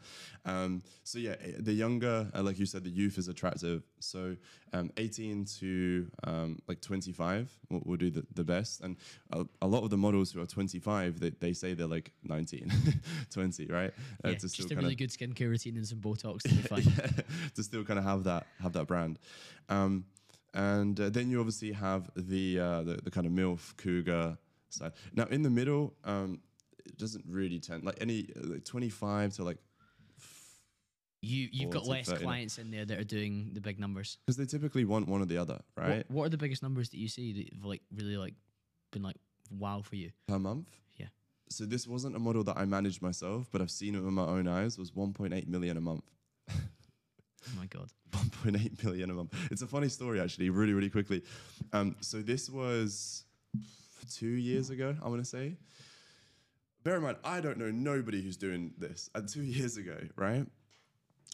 Um, so yeah, eh, the younger, uh, like you said, the youth is attractive. So um, 18 to um, like 25 will, will do the, the best, and a, a, lot of the models who are 25, they, they say they're like 19, 20, right? Uh, yeah, just a really good skincare routine and some Botox to be fine. yeah, to still kind of have that have that brand. Um, and uh, then you obviously have the, uh, the, the kind of milf cougar side. Now in the middle, um, it doesn't really tend like any like 25 to like. You you've got less clients in there that are doing the big numbers because they typically want one or the other, right? What, what, are the biggest numbers that you see that have like really like been like wow for you per month? Yeah. So this wasn't a model that I managed myself, but I've seen it with my own eyes. Was 1.8 million a month. Oh my god. 1.8 million a month. It's a funny story actually, really, really quickly. Um, so this was two years ago, I want to say. Bear in mind, I don't know nobody who's doing this. And two years ago, right?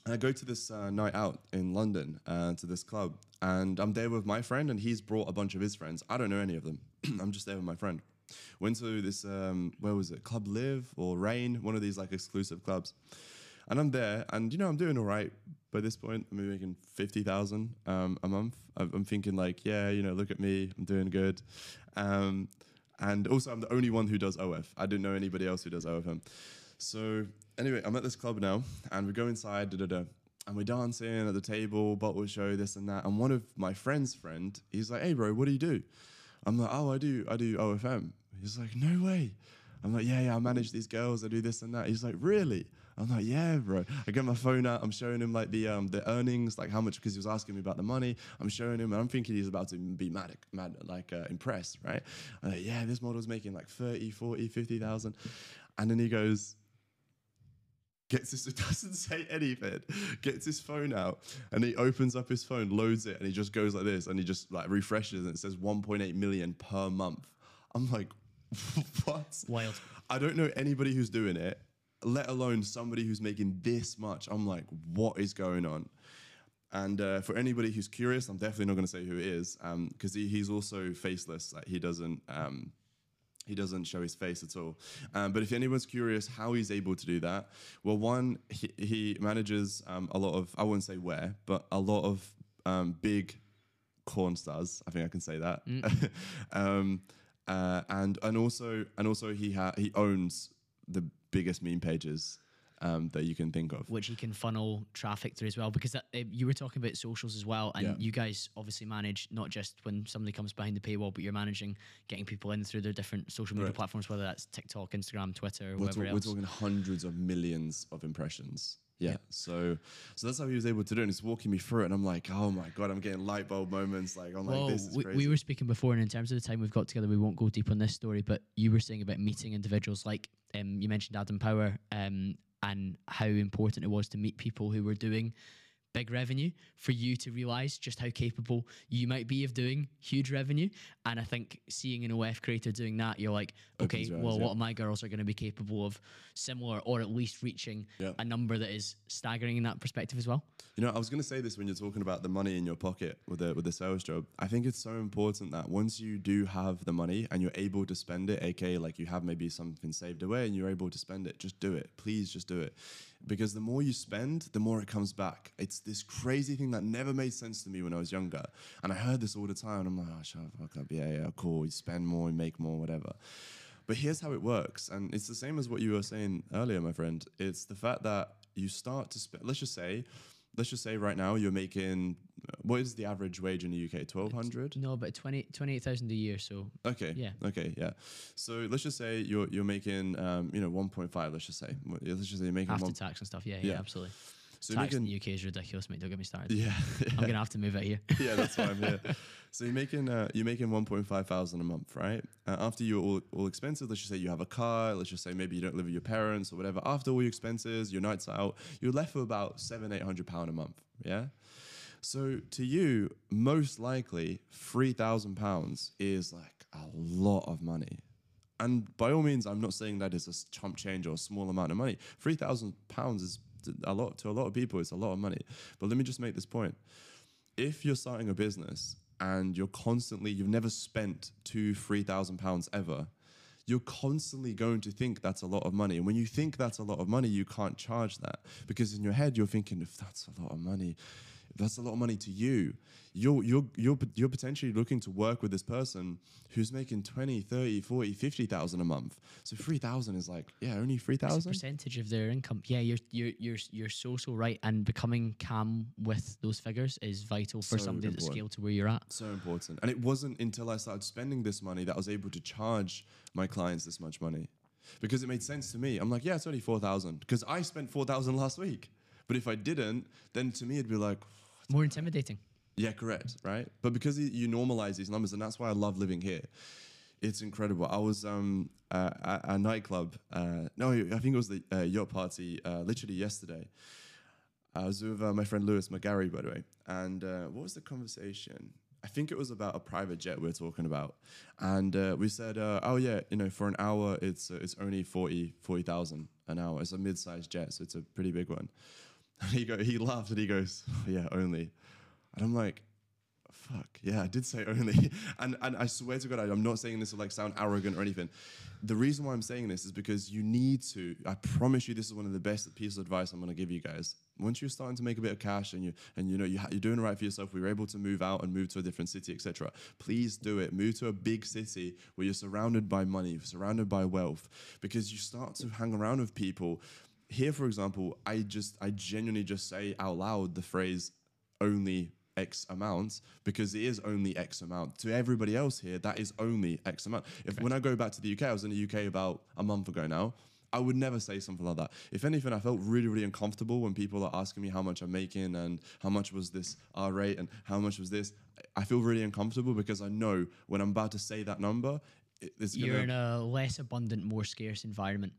And I go to this uh, night out in London uh, to this club, and I'm there with my friend, and he's brought a bunch of his friends. I don't know any of them. I'm just there with my friend. Went to this um, where was it? Club Live or Rain, one of these like exclusive clubs. And I'm there, and you know I'm doing all right by this point. I'm making fifty thousand um, a month. I'm thinking like, yeah, you know, look at me, I'm doing good. Um, and also, I'm the only one who does OF. I didn't know anybody else who does OFM. So anyway, I'm at this club now, and we go inside, da da da, and we're dancing at the table, bottle show, this and that. And one of my friend's friend, he's like, "Hey, bro, what do you do?" I'm like, "Oh, I do, I do OFM." He's like, "No way." I'm like, "Yeah, yeah, I manage these girls, I do this and that." He's like, "Really?" I'm like, yeah, bro. I get my phone out. I'm showing him like the um, the earnings, like how much, because he was asking me about the money. I'm showing him, and I'm thinking he's about to be mad, mad like uh, impressed, right? I'm like, yeah, this model's making like 30, 40, 50,000. And then he goes, gets this, doesn't say anything, gets his phone out, and he opens up his phone, loads it, and he just goes like this, and he just like refreshes, and it says 1.8 million per month. I'm like, what? Wild. I don't know anybody who's doing it, let alone somebody who's making this much. I'm like, what is going on? And uh, for anybody who's curious, I'm definitely not going to say who it is because he, he's also faceless. Like he doesn't. Um, he doesn't show his face at all. Um, but if anyone's curious how he's able to do that, well, one, he, he manages um, a lot of, I wouldn't say where, but a lot of um, big corn stars. I think I can say that. um, uh, and and also and also he ha- he owns the biggest meme pages um, that you can think of. which you can funnel traffic through as well. Because that, uh, you were talking about socials as well, and Yeah. you guys obviously manage not just when somebody comes behind the paywall, but you're managing getting people in through their different social media Right. platforms, whether that's TikTok, Instagram, Twitter, We're, whatever talk- we're talking hundreds of millions of impressions. Yeah. So so that's how he was able to do it. And he's walking me through it, and I'm like, oh my god, I'm getting light bulb moments. Like I'm Whoa, like, this is we, crazy. we were speaking before, and in terms of the time we've got together, we won't go deep on this story. But you were saying about meeting individuals, like um, you mentioned Adam Power, um, and how important it was to meet people who were doing big revenue for you to realize just how capable you might be of doing huge revenue. And I think seeing an OF creator doing that, you're like, okay, Opens your eyes, well, yeah. what my girls are going to be capable of similar or at least reaching Yeah. a number that is staggering in that perspective as well? You know, I was going to say this when you're talking about the money in your pocket with the with the sales job. I think it's so important that once you do have the money and you're able to spend it, aka like you have maybe something saved away and you're able to spend it, just do it. Please just do it. Because the more you spend, the more it comes back. It's this crazy thing that never made sense to me when I was younger. And I heard this all the time. And I'm like, oh, shut the fuck up. Yeah, yeah, cool. You spend more, you make more, whatever. But here's how it works. And it's the same as what you were saying earlier, my friend. It's the fact that you start to spend, let's just say, let's just say right now you're making, what is the average wage in the UK? 1200? No, but 20 28,000 a year. So Okay. Yeah. Okay. Yeah. So let's just say you're you're making um, you know 1.5. Let's just say let's just say you're making after one. tax and stuff. Yeah, yeah, Yeah. absolutely. So Tax in the UK is ridiculous, mate. Don't get me started. yeah. I'm gonna have to move out here. yeah, that's why I'm here. So you're making uh, you're making 1.5 thousand a month, right? Uh, after you all all expenses, let's just say you have a car. Let's just say maybe you don't live with your parents or whatever. After all your expenses, your nights out, you're left with about seven eight hundred pound a month. Yeah. So to you, most likely, three thousand pounds is like a lot of money. And by all means, I'm not saying that is a chump change or a small amount of money. Three thousand pounds is a lot to a lot of people. It's a lot of money. But let me just make this point: if you're starting a business and you're constantly, you've never spent two, three thousand pounds ever, you're constantly going to think that's a lot of money. And when you think that's a lot of money, you can't charge that because in your head you're thinking, if that's a lot of money, that's a lot of money to you, you're you're you're you're potentially looking to work with this person who's making 20, 30, 40, 50,000 a month. So 3,000 is like, yeah, only It's a 3,000. percentage of their income. Yeah, you're you're you're you're so so right. And becoming calm with those figures is vital for So somebody that's important. scaled to where you're at. So important. And it wasn't until I started spending this money that I was able to charge my clients this much money. Because it made sense to me. I'm like, yeah, it's only 4,000 because I spent 4,000 last week. But if I didn't, then to me it'd be like, More intimidating. yeah, correct, right? But because you normalize these numbers, and that's why I love living here. It's incredible. I was um, uh, at a nightclub. Uh, no, I think it was the uh, yacht party. Uh, literally yesterday. I was with uh, my friend Lewis McGarry, by the way. And uh, what was the conversation? I think it was about a private jet we were talking about, and uh, we said, uh, "Oh yeah, you know, for an hour, it's uh, it's only 40 40,000 an hour. It's a mid-sized jet, so it's a pretty big one." And he go, he laughs and he goes, "Oh, "Yeah, only." And I'm like, fuck yeah i did say only. And and i swear to god i'm not saying this to like sound arrogant or anything. The reason why i'm saying this is because you need to i promise you this is one of the best pieces of advice i'm going to give you guys. Once you're starting to make a bit of cash and you and you know you you're doing right for yourself we were able to move out and move to a different city etc please do it. Move to a big city where you're surrounded by money surrounded by wealth because you start to hang around with people here for example i just i genuinely just say out loud the phrase only X amount because it is only X amount. To everybody else here, that is only X amount. If when I go back to the UK, I was in the UK about a month ago now. I would never say something like that. If anything, I felt really, really uncomfortable when people are asking me how much I'm making and how much was this R rate and how much was this. I feel really uncomfortable because I know when I'm about to say that number, it's You're gonna, in a less abundant, more scarce environment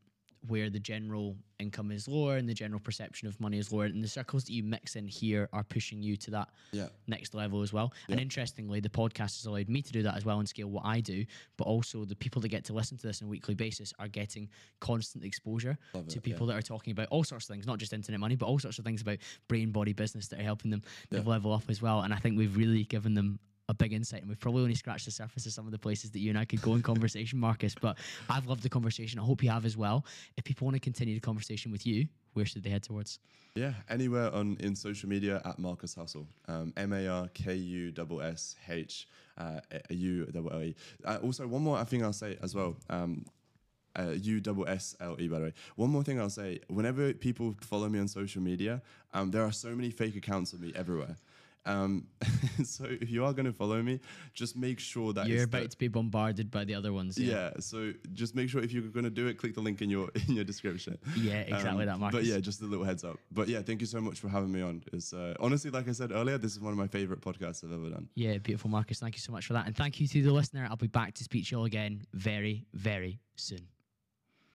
where the general income is lower and the general perception of money is lower and the circles that you mix in here are pushing you to that yeah. next level as well yeah. and interestingly the podcast has allowed me to do that as well and scale what i do but also the people that get to listen to this on a weekly basis are getting constant exposure Love to it, people yeah. that are talking about all sorts of things not just internet money but all sorts of things about brain body business that are helping them level up as well and i think we've really given them a big insight, and we've probably only scratched the surface of some of the places that you and I could go in conversation, Markuss. But I've loved the conversation. I hope you have as well. If people want to continue the conversation with you, where should they head towards? Yeah, anywhere on in social media at Markuss Hussle, um, M A R K U S S H uh, U L E. Uh, also, one more I think I'll say as well. Um, uh, U double S L E, by the way. One more thing I'll say: whenever people follow me on social media, um, there are so many fake accounts of me everywhere. Um, so if you are going to follow me, just make sure that you're about the, to be bombarded by the other ones. Yeah. yeah. So just make sure if you're going to do it, click the link in your in your description. Yeah, exactly um, that, Markuss. But yeah, just a little heads up. But yeah, thank you so much for having me on. It's uh, honestly, like I said earlier, this is one of my favorite podcasts I've ever done. Yeah, beautiful, Markuss. Thank you so much for that, and thank you to the listener. I'll be back to speak to you all again very, very soon.